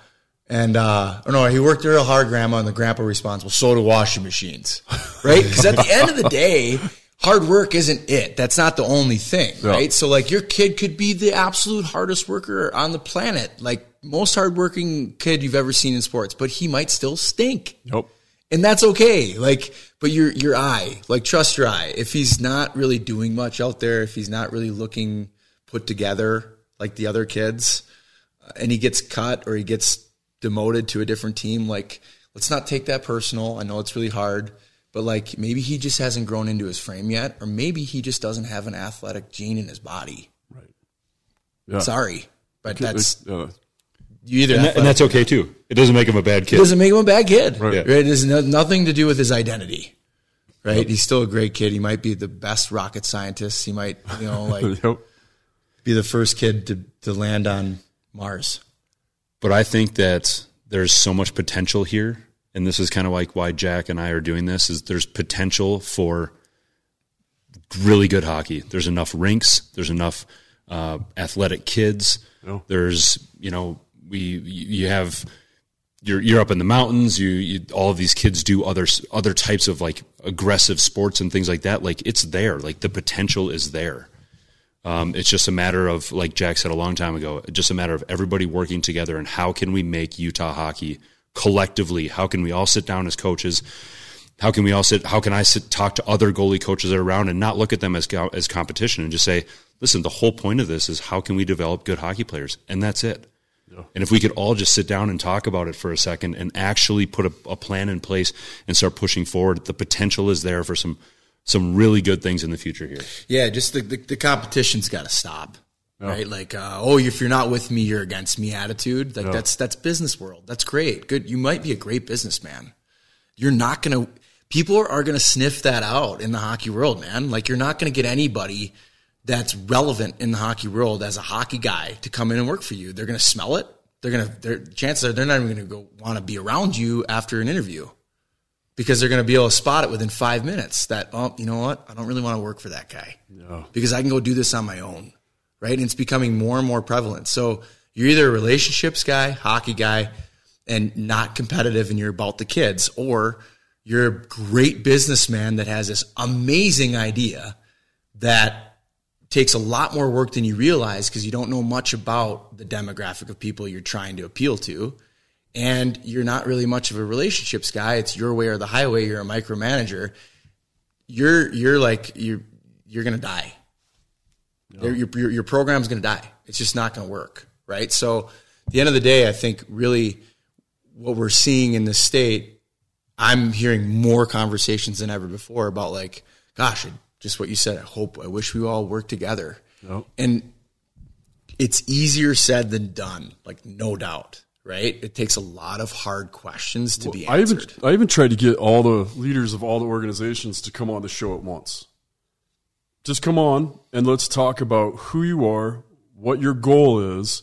and uh, no, he worked real hard, grandma, and the grandpa responsible. So do washing machines, right? Because at the end of the day, hard work isn't it. That's not the only thing, right? So like your kid could be the absolute hardest worker on the planet, like most hardworking kid you've ever seen in sports, but he might still stink. Nope. And that's okay. Like, but your your eye, like trust your eye. If he's not really doing much out there, if he's not really looking put together like the other kids, uh, and he gets cut or he gets demoted to a different team, like let's not take that personal. I know it's really hard, but like maybe he just hasn't grown into his frame yet, or maybe he just doesn't have an athletic gene in his body. Right. Yeah. Sorry, but that's uh, you either, and, that, and, that's okay too. It doesn't make him a bad kid. It doesn't make him a bad kid. Right. right? It has no, nothing to do with his identity. Right. Yep. He's still a great kid. He might be the best rocket scientist. He might, you know, like yep. be the first kid to, to land on Mars. But I think that there's so much potential here, and this is kind of like why Jack and I are doing this. Is there's potential for really good hockey. There's enough rinks. There's enough uh, athletic kids. Oh. There's you know we you have you're you're up in the mountains. You, you, all of these kids do other other types of like aggressive sports and things like that. Like it's there. Like the potential is there. Um, it's just a matter of, like Jack said a long time ago, just a matter of everybody working together and how can we make Utah hockey collectively? How can we all sit down as coaches? How can we all sit? How can I sit talk to other goalie coaches that are around and not look at them as as competition and just say, listen, the whole point of this is how can we develop good hockey players, and that's it. And if we could all just sit down and talk about it for a second and actually put a, a, plan in place and start pushing forward, the potential is there for some some really good things in the future here. Yeah, just the the, the competition's got to stop. Yeah. Right, like uh, oh, if you're not with me, you're against me attitude. Like yeah. that's that's business world. That's great. Good. You might be a great businessman. You're not gonna. People are, gonna sniff that out in the hockey world, man. Like you're not gonna get anybody that's relevant in the hockey world as a hockey guy to come in and work for you. They're going to smell it. They're to, their chances are they're not even going to go want to be around you after an interview because they're going to be able to spot it within five minutes that, oh, you know what? I don't really want to work for that guy no. because I can go do this on my own. Right. And it's becoming more and more prevalent. So you're either a relationships guy, hockey guy, and not competitive and you're about the kids, or you're a great businessman that has this amazing idea that takes a lot more work than you realize because you don't know much about the demographic of people you're trying to appeal to. And you're not really much of a relationships guy. It's your way or the highway. You're a micromanager. You're, you're like, you're, you're going to die. Your, your, your program's going to die. It's just not going to work. Right. So at the end of the day, I think really what we're seeing in the state, I'm hearing more conversations than ever before about like, gosh, just what you said. I hope, I wish we all work together. Nope. And it's easier said than done, like no doubt, right? It takes a lot of hard questions to well, be answered. I even, I even tried to get all the leaders of all the organizations to come on the show at once. Just come on and let's talk about who you are, what your goal is,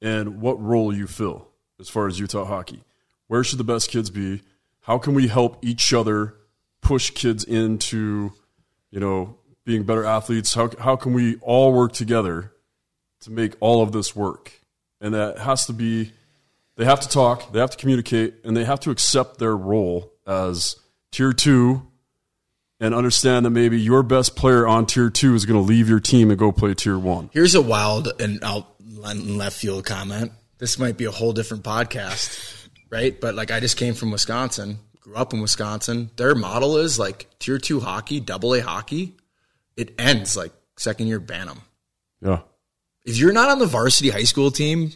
and what role you fill as far as Utah hockey. Where should the best kids be? How can we help each other push kids into you know, being better athletes. How how can we all work together to make all of this work? And that has to be they have to talk, they have to communicate, and they have to accept their role as tier two and understand that maybe your best player on tier two is going to leave your team and go play tier one. Here's a wild and out left field comment. This might be a whole different podcast, right? But like I just came from Wisconsin grew up in Wisconsin. Their model is like tier two hockey, double A hockey. It ends like second year Bantam. Yeah. If you're not on the varsity high school team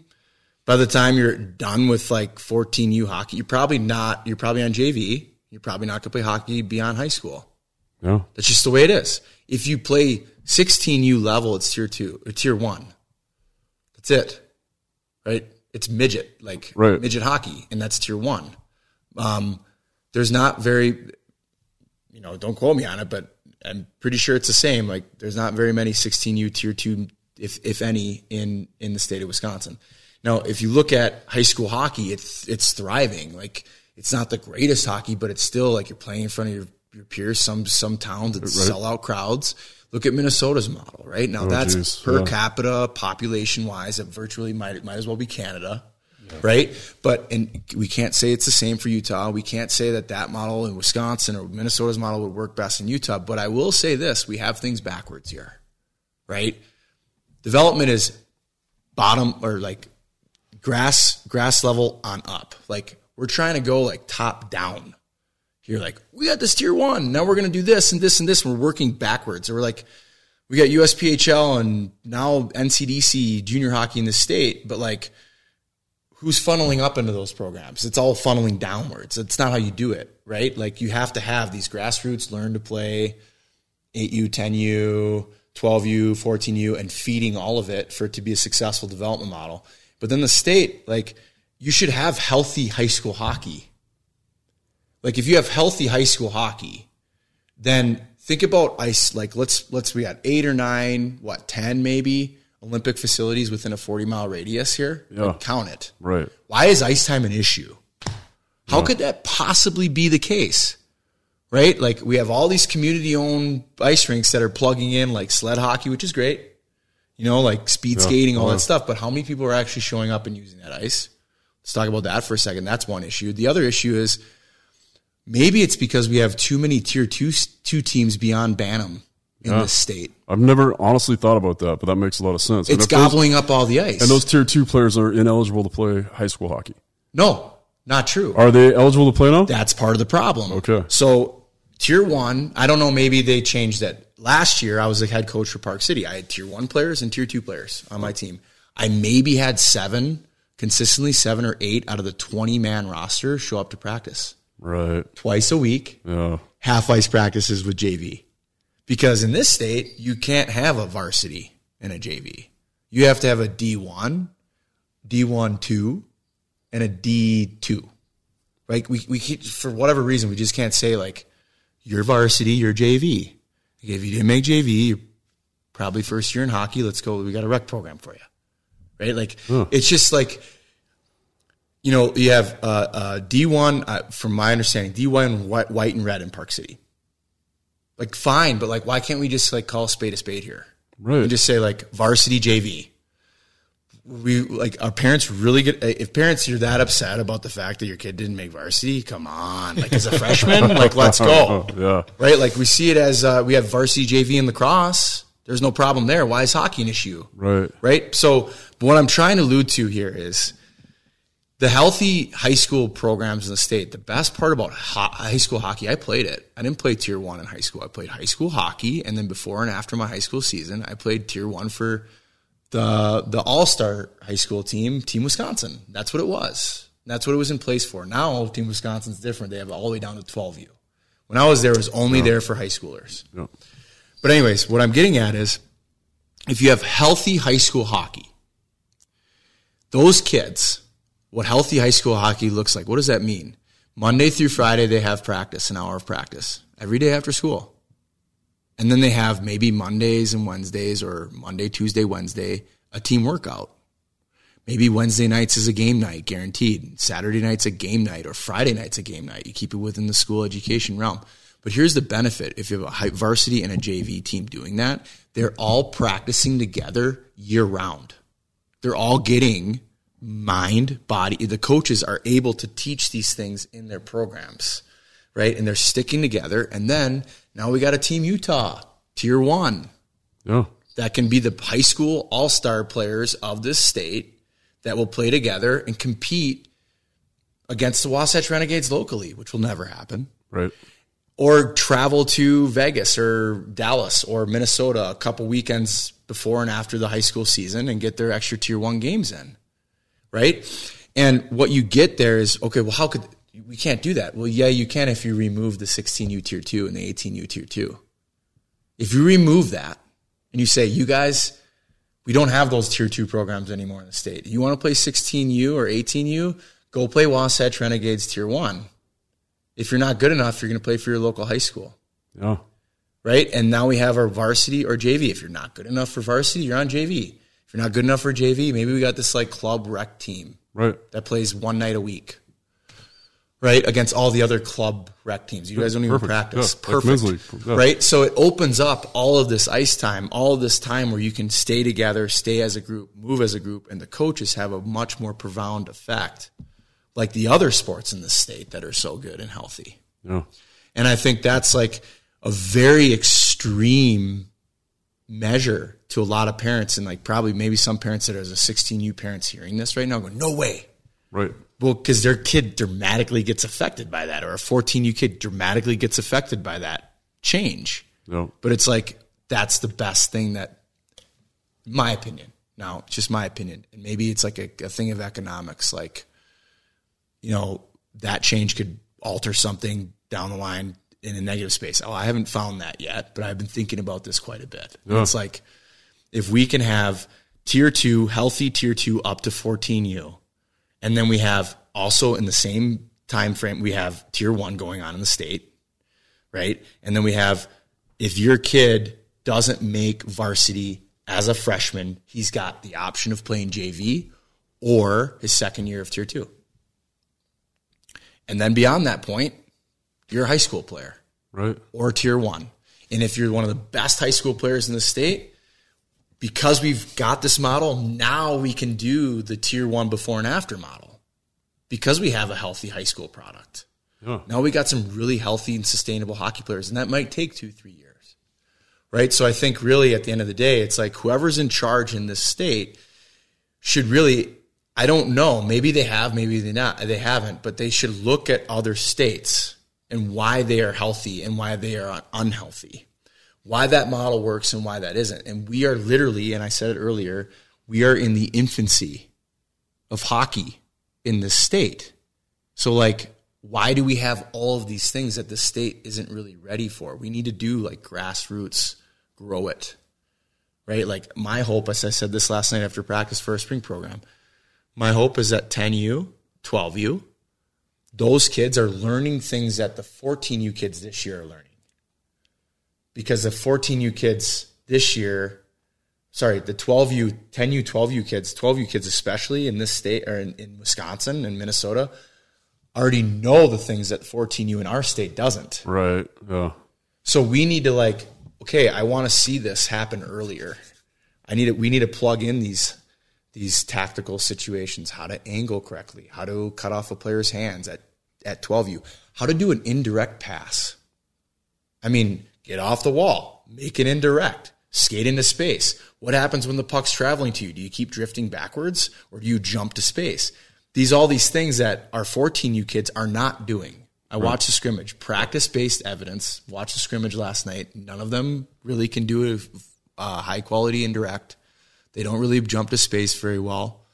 by the time you're done with like 14U hockey, you're probably not, you're probably on JV. You're probably not going to play hockey beyond high school. That's just the way it is. If you play 16U level, it's tier two or tier one. That's it. Right? It's midget, like right. midget hockey, and that's tier one. Um, there's not very, you know, don't quote me on it, but I'm pretty sure it's the same. Like there's not very many 16U tier two, if if any, in in the state of Wisconsin. Now, if you look at high school hockey, it's it's thriving. Like it's not the greatest hockey, but it's still like you're playing in front of your, your peers. Some some towns that right. sell out crowds. Look at Minnesota's model, right? Now oh, that's geez. per yeah. capita population wise, it virtually might might as well be Canada yeah. right? But and we can't say it's the same for Utah. We can't say that that model in Wisconsin or Minnesota's model would work best in Utah. But I will say this: we have things backwards here, right? Development is bottom or like grass grass level on up. Like we're trying to go like top down. You're like, we got this tier one. Now we're going to do this and this and this. And we're working backwards. we're like, we got USPHL and now NCDC junior hockey in the state, but like who's funneling up into those programs. It's all funneling downwards. It's not how you do it, right? Like you have to have these grassroots learn to play 8U, 10U, 12U, 14U, and feeding all of it for it to be a successful development model. But then the state, like, you should have healthy high school hockey. Like, if you have healthy high school hockey, then think about ice. Like, let's let's we got eight or nine, what ten maybe Olympic facilities within a 40 mile radius here. Yeah. count it. Right. Why is ice time an issue? How yeah. could that possibly be the case? Right? Like we have all these community owned ice rinks that are plugging in like sled hockey, which is great. You know, like speed yeah. skating, all that uh-huh. stuff. But how many people are actually showing up and using that ice? Let's talk about that for a second. That's one issue. The other issue is maybe it's because we have too many tier two, two teams beyond Bantam in yeah. this state. I've never honestly thought about that, but that makes a lot of sense. It's gobbling those, up all the ice. And those tier two players are ineligible to play high school hockey. No, not true. Are they eligible to play now? That's part of the problem. Okay. So tier one, I don't know, maybe they changed that. Last year, I was the head coach for Park City. I had tier one players and tier two players on my team. I maybe had seven consistently seven or eight out of the 20 man roster show up to practice Right. twice a week, Yeah. half ice practices with JV. Because in this state, you can't have a varsity and a JV. You have to have a D1, D1 2, and a D2. Right? We, we keep, for whatever reason, we just can't say like, you're varsity, you're JV. Like, if you didn't make JV, you're probably first year in hockey. Let's go. We got a rec program for you. Right? Like, it's just like, you know, you have uh, uh, D1, uh, from my understanding, D1 white, white and red in Park City. Like, fine, but like, why can't we just like call spade a spade here? Right. And just say like varsity JV. We like our parents really get if parents you're that upset about the fact that your kid didn't make varsity, come on. Like as a freshman, like let's go. yeah. Right? Like we see it as uh, we have varsity JV in lacrosse. There's no problem there. Why is hockey an issue? Right. right? So what I'm trying to allude to here is the healthy high school programs in the state. The best part about ho- high school hockey, I played it. I didn't play tier one in high school. I played high school hockey, and then before and after my high school season, I played tier one for the the All Star high school team, Team Wisconsin. That's what it was. That's what it was in place for. Now Team Wisconsin's different. They have it all the way down to 12U. When I was there, it was only there for high schoolers. Yeah. But anyways, what I'm getting at is if you have healthy high school hockey, those kids, what healthy high school hockey looks like, what does that mean? Monday through Friday, they have practice, an hour of practice every day after school. And then they have maybe Mondays and Wednesdays or Monday, Tuesday, Wednesday, a team workout. Maybe Wednesday nights is a game night, guaranteed. Saturday night's a game night or Friday night's a game night. You keep it within the school education realm. But here's the benefit if you have a varsity and a JV team doing that, they're all practicing together year round. They're all getting mind, body. The coaches are able to teach these things in their programs, right? And they're sticking together. And then now we got a team Utah, tier one, Yeah. that can be the high school all star players of this state that will play together and compete against the Wasatch Renegades locally, which will never happen Right. or travel to Vegas or Dallas or Minnesota a couple weekends before and after the high school season and get their extra tier one games in. Right. And what you get there is, okay, well, how could we can't do that? Well, yeah, you can if you remove the 16U tier two and the 18U tier two. If you remove that and you say, you guys, we don't have those tier two programs anymore in the state. You want to play 16U or 18U? Go play Wasatch Renegades tier one. If you're not good enough, you're going to play for your local high school, Yeah. right? And now we have our varsity or JV. If you're not good enough for varsity, you're on JV. If you're not good enough for JV, maybe we got this like club rec team Right. that plays one night a week, right? Against all the other club rec teams. You guys don't even Perfect. practice. Yeah, Perfect. league. Yeah. Right? So it opens up all of this ice time, all of this time where you can stay together, stay as a group, move as a group, and the coaches have a much more profound effect, like the other sports in the state that are so good and healthy. Yeah. And I think that's like a very extreme measure to a lot of parents, and like probably maybe some parents that are as a 16U parents hearing this right now going, no way. Right. Well, because their kid dramatically gets affected by that, or a 14U kid dramatically gets affected by that change. Yeah. But it's like that's the best thing that, my opinion. Now, just my opinion, and maybe it's like a, a thing of economics. Like, you know, that change could alter something down the line in a negative space. Oh, I haven't found that yet, but I've been thinking about this quite a bit. Yeah. It's like if we can have tier two, healthy tier two up to 14U, and then we have also in the same time frame, we have tier one going on in the state, right? And then we have if your kid doesn't make varsity as a freshman, he's got the option of playing JV or his second year of tier two. And then beyond that point, you're a high school player Right. or tier one. And if you're one of the best high school players in the state, because we've got this model, now we can do the tier one before and after model because we have a healthy high school product. Yeah. Now we got some really healthy and sustainable hockey players, and that might take two, three years. Right. So I think really at the end of the day, it's like whoever's in charge in this state should really I don't know, maybe they have, maybe they not they haven't, but they should look at other states and why they are healthy and why they are unhealthy. Why that model works and why that isn't. And we are literally, and I said it earlier, we are in the infancy of hockey in this state. So like why do we have all of these things that the state isn't really ready for? We need to do like grassroots, grow it. Right? Like my hope, as I said this last night after practice for a spring program, my hope is that 10U, 12U, those kids are learning things that the 14U kids this year are learning. Because the 14U kids this year, sorry, the 12U, 10U, 12U kids, 12U kids especially in this state or in, in Wisconsin and Minnesota already know the things that 14U in our state doesn't. Right. Yeah. So we need to like, okay, I want to see this happen earlier. I need it. We need to plug in these these tactical situations, how to angle correctly, how to cut off a player's hands at, at 12U, how to do an indirect pass. I mean, get off the wall, make it indirect, skate into space. What happens when the puck's traveling to you? Do you keep drifting backwards or do you jump to space? These all these things that our 14U kids are not doing. I watched the scrimmage, practice based evidence. Watched the scrimmage last night. None of them really can do a, a high quality indirect. They don't really jump to space very well.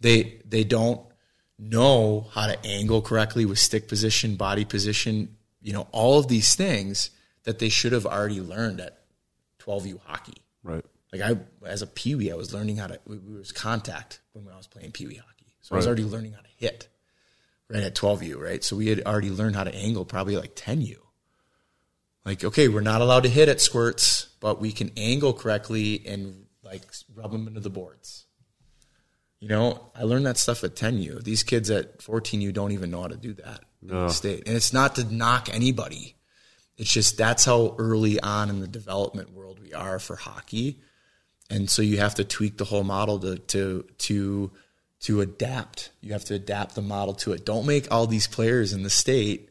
They they don't know how to angle correctly with stick position, body position, you know, all of these things that they should have already learned at 12U hockey. Right. Like I as a peewee, I was learning how to it was contact when I was playing peewee hockey. So I was already learning how to hit right at 12U, right? So we had already learned how to angle probably like 10U. Like, okay, we're not allowed to hit at squirts, but we can angle correctly and like rub them into the boards. You know, I learned that stuff at 10U. These kids at 14U don't even know how to do that in No. the state. And it's not to knock anybody. It's just that's how early on in the development world we are for hockey. And so you have to tweak the whole model to to to to adapt. You have to adapt the model to it. Don't make all these players in the state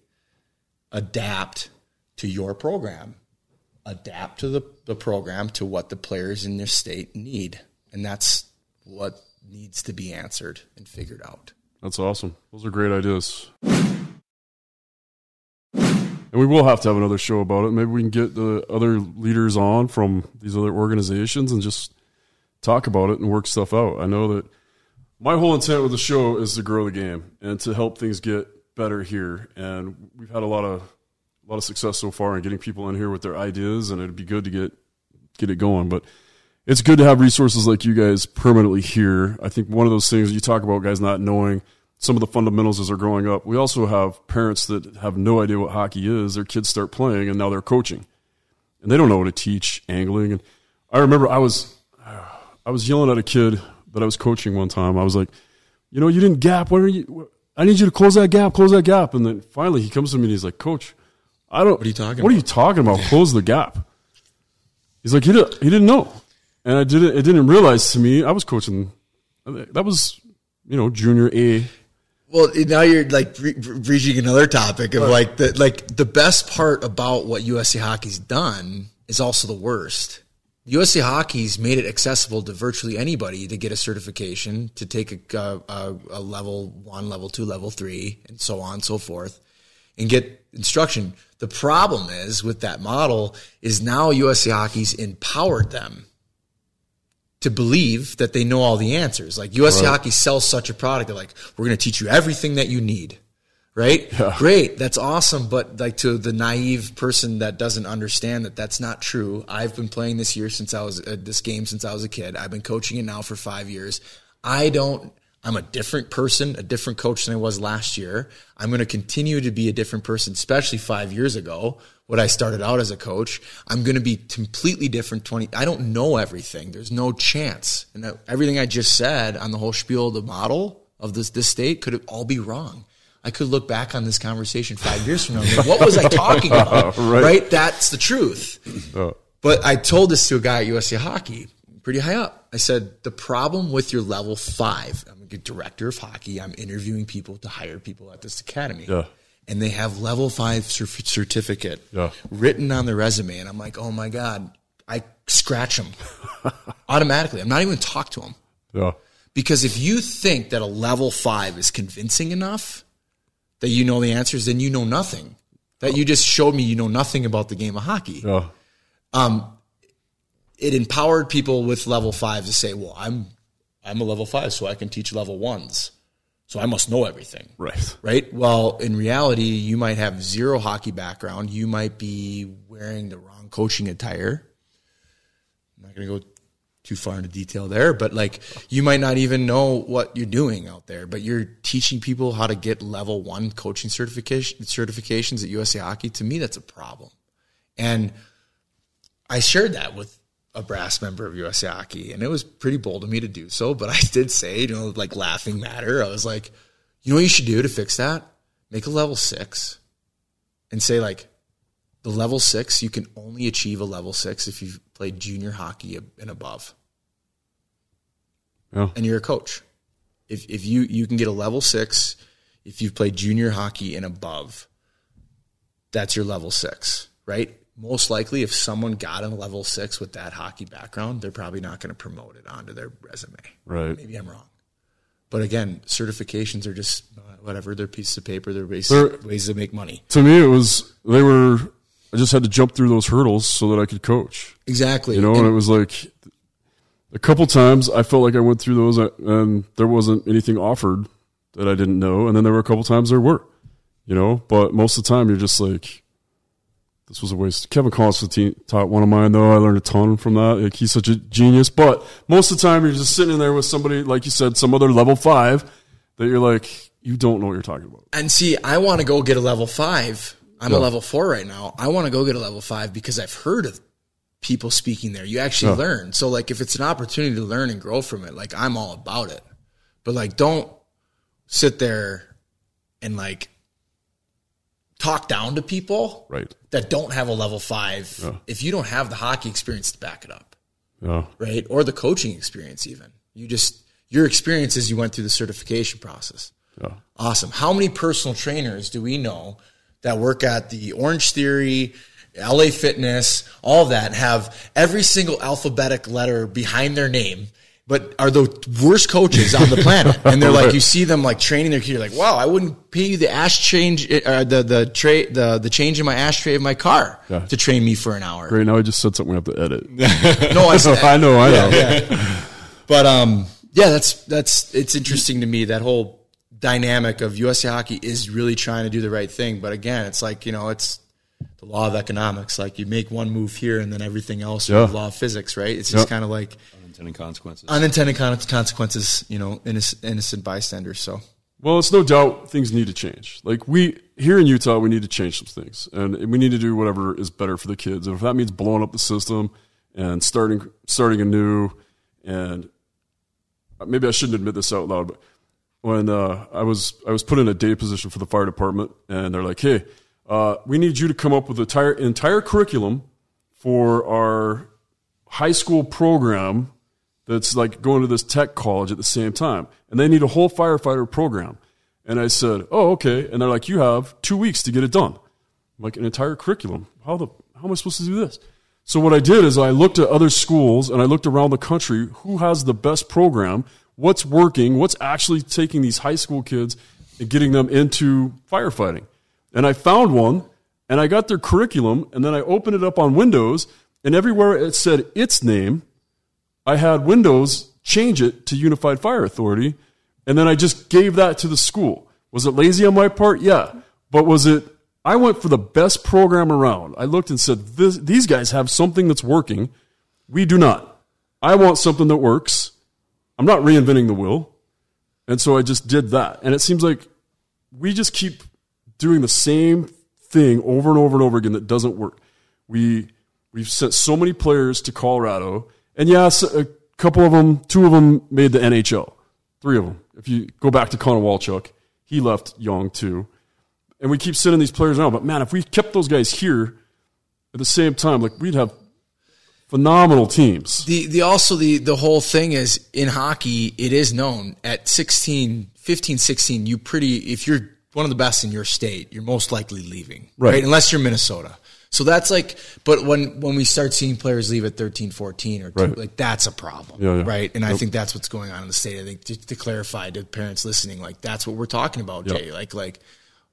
adapt to your program. Adapt to the, the program to what the players in their state need. And that's what needs to be answered and figured out. That's awesome. Those are great ideas. And we will have to have another show about it. Maybe we can get the other leaders on from these other organizations and just talk about it and work stuff out. I know that my whole intent with the show is to grow the game and to help things get better here. And we've had a lot of a lot of success so far in getting people in here with their ideas, and it'd be good to get get it going. But it's good to have resources like you guys permanently here. I think one of those things you talk about guys not knowing some of the fundamentals as they're growing up. We also have parents that have no idea what hockey is. Their kids start playing and now they're coaching. And they don't know how to teach angling. And I remember I was I was yelling at a kid that I was coaching one time. I was like, "You know, you didn't gap. What are you I need you to close that gap, close that gap." And then finally he comes to me and he's like, "Coach, I don't What are you talking What are you talking about? Close the gap." He's like, "He didn't, he didn't know." And I didn't it didn't realize to me I was coaching that was, you know, junior A Well, now you're like re- re- reaching another topic of like the like the best part about what USA Hockey's done is also the worst. USA Hockey's made it accessible to virtually anybody to get a certification, to take a, uh, a, a level one, level two, level three, and so on and so forth, and get instruction. The problem is with that model is now USA Hockey's empowered them to believe that they know all the answers. Like USA Right. Hockey sells such a product, they're like, we're going to teach you everything that you need. Right? Great. That's awesome. But like to the naive person that doesn't understand that that's not true. I've been playing this year since I was uh, this game since I was a kid. I've been coaching it now for five years. I don't, I'm a different person, a different coach than I was last year. I'm going to continue to be a different person, especially five years ago when I started out as a coach. I'm going to be completely different 20. I don't know everything. There's no chance. And that, everything I just said on the whole spiel the model of this, this state could all be wrong. I could look back on this conversation five years from now. and go, what was I talking about? Right. right? That's the truth. Uh, But I told this to a guy at USA Hockey, pretty high up. I said, the problem with your level five, I'm director of hockey. I'm interviewing people to hire people at this academy. Yeah. And they have level five cer- certificate Yeah. written on their resume. And I'm like, oh my God, I scratch them automatically. I'm not even talk to them. yeah. Because if you think that a level five is convincing enough that you know the answers, then you know nothing. That you just showed me you know nothing about the game of hockey. Yeah. Um, it empowered people with level five to say, "Well, I'm, I'm a level five, so I can teach level ones. So I must know everything. Right. Right? Well, in reality, you might have zero hockey background. You might be wearing the wrong coaching attire. I'm not going to go too far into detail there, but like you might not even know what you're doing out there, but you're teaching people how to get level one coaching certification certifications at USA Hockey. To me, that's a problem. And I shared that with a brass member of USA Hockey, and it was pretty bold of me to do so. But I did say, you know, like laughing matter. I was like, you know what you should do to fix that? Make a level six, and say like, the level six you can only achieve a level six if you've played junior hockey and above. Yeah. And you're a coach. If if you you can get a level six if you've played junior hockey and above, that's your level six, right? Most likely if someone got a level six with that hockey background, they're probably not going to promote it onto their resume. Right. Maybe I'm wrong. But again, certifications are just uh, whatever. They're pieces of paper. They're ways, They're- ways to make money. To me, it was they were. I just had to jump through those hurdles so that I could coach. Exactly. You know, and, And- it was like a couple times I felt like I went through those uh, and there wasn't anything offered that I didn't know, and then there were a couple times there were. You know, but most of the time you're just like, this was a waste. Kevin Constantine taught one of mine though. I learned a ton from that. Like he's such a genius. But most of the time you're just sitting in there with somebody, like you said, some other level five that you're like, you don't know what you're talking about. And see, I want to go get a level five. I'm Yeah. a level four right now. I want to go get a level five because I've heard of people speaking there. You actually Yeah. learn. So like if it's an opportunity to learn and grow from it, like I'm all about it. But like don't sit there and like talk down to people Right. that don't have a level five Yeah. if you don't have the hockey experience to back it up Yeah. right? Or the coaching experience, even. You just, your experience as you went through the certification process. Yeah. Awesome. How many personal trainers do we know that work at the Orange Theory, LA Fitness, all that, have every single alphabetic letter behind their name, but are the worst coaches on the planet? And they're like, you see them like training their kid, you're like, wow, I wouldn't pay you the ash change, uh, the the tray, the the change in my ashtray of my car Yeah. to train me for an hour. Great. Now I just said something we have to edit. No, I said I know. I know. Yeah, yeah. But um, yeah, that's that's it's interesting to me that whole dynamic of USA Hockey is really trying to do the right thing. But again, it's like you know, it's the law of economics. Like you make one move here, and then everything else, Yeah. the law of physics, right? It's just Yeah. kind of like Unintended consequences. unintended con- consequences. You know, innocent, innocent bystanders. So Well, it's no doubt things need to change. Like we here in Utah, we need to change some things, and we need to do whatever is better for the kids. And if that means blowing up the system and starting starting anew, and maybe I shouldn't admit this out loud, but when uh, I was I was put in a day position for the fire department, and they're like, "Hey, uh, we need you to come up with the entire entire curriculum for our high school program that's like going to this tech college at the same time, and they need a whole firefighter program." And I said, "Oh, okay." And they're like, "You have two weeks to get it done." I'm like an entire curriculum. How the how am I supposed to do this? So what I did is I looked at other schools and I looked around the country who has the best program, what's working, what's actually taking these high school kids and getting them into firefighting. And I found one and I got their curriculum and then I opened it up on Windows and everywhere it said its name, I had Windows change it to Unified Fire Authority and then I just gave that to the school. Was it lazy on my part? Yeah. But was it I went for the best program around. I looked and said, these guys have something that's working. We do not. I want something that works. I'm not reinventing the wheel. And so I just did that. And it seems like we just keep doing the same thing over and over and over again that doesn't work. We, we've sent so many players to Colorado. And yes, a couple of them, two of them made the NHL. Three of them. If you go back to Connor Walchuk, he left young too and we keep sending these players around. But man, if we kept those guys here at the same time, like we'd have phenomenal teams. the the also the the whole thing is in hockey it is known at 16 15 16 you pretty if you're one of the best in your state you're most likely leaving Right. right, unless you're Minnesota so that's like but when when we start seeing players leave at 13 14 or two, Right. like that's a problem Yeah, yeah. right and I think that's what's going on in the state I think to, to clarify to parents listening like that's what we're talking about Yep. Jay like like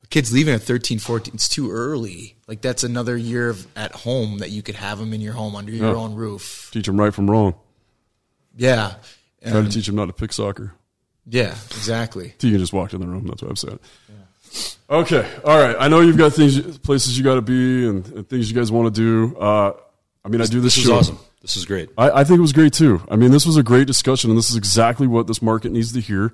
kids leaving at 13 14 it's too early like that's another year of, at home that you could have them in your home under your Yeah. own roof Teach them right from wrong. yeah. Trying to teach them not to pick soccer. Yeah, exactly. Tegan just walk in the room. That's what I'm saying. Okay, all right. I know you've got things, places you got to be, and, and things you guys want to do. Uh, I mean, I do this, This show. was awesome. This is great. I, I think it was great too. I mean, this was a great discussion, and this is exactly what this market needs to hear.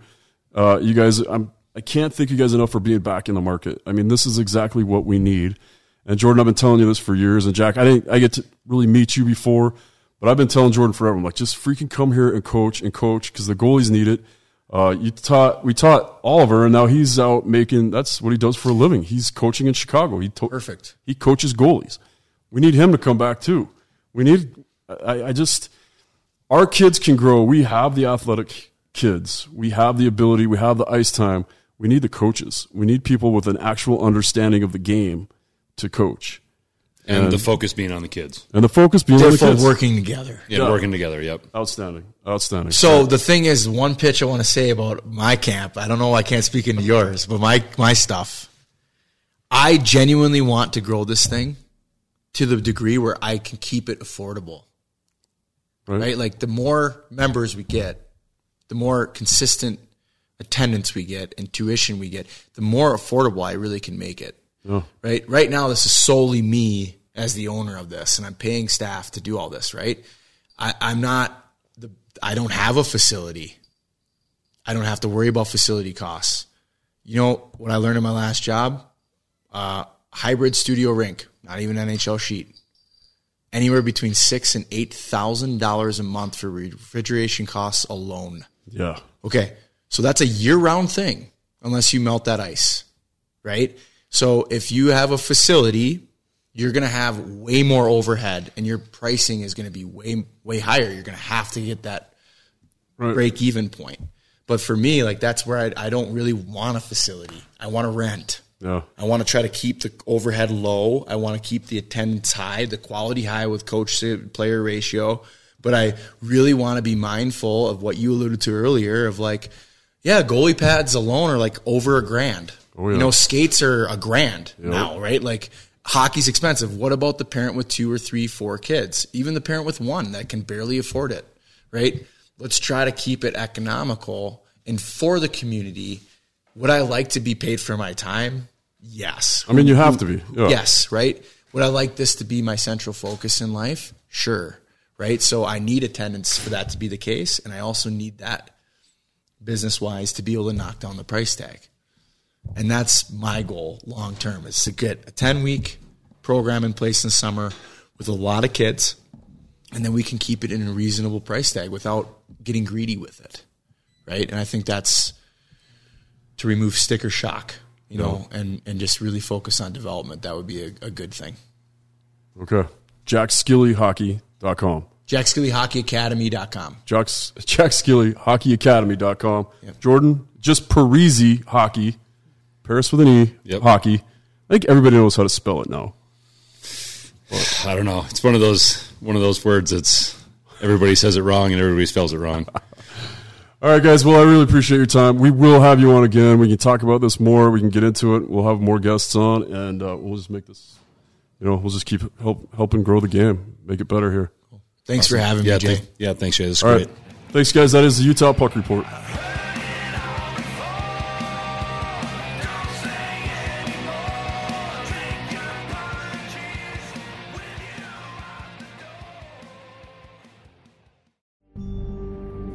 Uh, you guys, I'm, I can't thank you guys enough for being back in the market. I mean, this is exactly what we need. And Jordan, I've been telling you this for years. And Jack, I didn't, I get to really meet you before, but I've been telling Jordan forever. I'm like, just freaking come here and coach and coach because the goalies need it. Uh, you taught, we taught Oliver, and now he's out making. That's what he does for a living. He's coaching in Chicago. He to- Perfect. He coaches goalies. We need him to come back too. We need. I, I just our kids can grow. We have the athletic kids. We have the ability. We have the ice time. We need the coaches. We need people with an actual understanding of the game to coach. And, the focus being on the kids. And the focus being on the kids. working together. Yeah, working together. Yep. Outstanding. Outstanding. So the thing is, one pitch I want to say about my camp. I don't know. Why I can't speak into yours, but my my stuff. I genuinely want to grow this thing to the degree where I can keep it affordable. Right. Right? Like the more members we get, the more consistent attendance we get and tuition we get, the more affordable I really can make it. Yeah. Right? Right now this is solely me as the owner of this and I'm paying staff to do all this, right? I, I'm not I don't have a facility. I don't have to worry about facility costs. You know what I learned in my last job? Uh, hybrid studio rink, not even NHL sheet. Anywhere between six and eight thousand dollars a month for refrigeration costs alone. Yeah. Okay. So that's a year round thing, unless you melt that ice, right? So if you have a facility, you're going to have way more overhead and your pricing is going to be way, way higher. You're going to have to get that Right. break even point. But for me, like that's where I, I don't really want a facility. I want to rent. Yeah. I want to try to keep the overhead low. I want to keep the attendance high, the quality high with coach to player ratio. But I really want to be mindful of what you alluded to earlier of like, yeah, goalie pads alone are like over a grand. Oh, yeah. You know, skates are a grand Yep. now, right? Like hockey's expensive. What about the parent with two or three, four kids? Even the parent with one that can barely afford it, right? Let's try to keep it economical and for the community. Would I like to be paid for my time? Yes. I mean, you have to be. Yeah. Yes, right? Would I like this to be my central focus in life? Sure, right? So I need attendance for that to be the case, and I also need that business wise to be able to knock down the price tag. And that's my goal long term is to get a 10 week program in place in the summer with a lot of kids, and then we can keep it in a reasonable price tag without getting greedy with it. Right. And I think that's to remove sticker shock, you know, and, and just really focus on development. That would be a, a good thing. Okay. JackSkilleHockey.com. JackSkilleHockeyAcademy.com. Jack's, JackSkilleHockeyAcademy.com. Jordan, just Parise Hockey. Paris with an E. Yep. Hockey. I think everybody knows how to spell it now. I don't know. It's one of those one of those words that's everybody says it wrong and everybody spells it wrong. All right, guys. Well, I really appreciate your time. We will have you on again. We can talk about this more. We can get into it. We'll have more guests on, and uh, we'll just make this. You know, we'll just keep help helping grow the game, make it better here. Thanks for having yeah, me, Jay. thank- yeah, thanks, Jay. This is All great. right. Thanks, guys. That is the Utah Puck Report.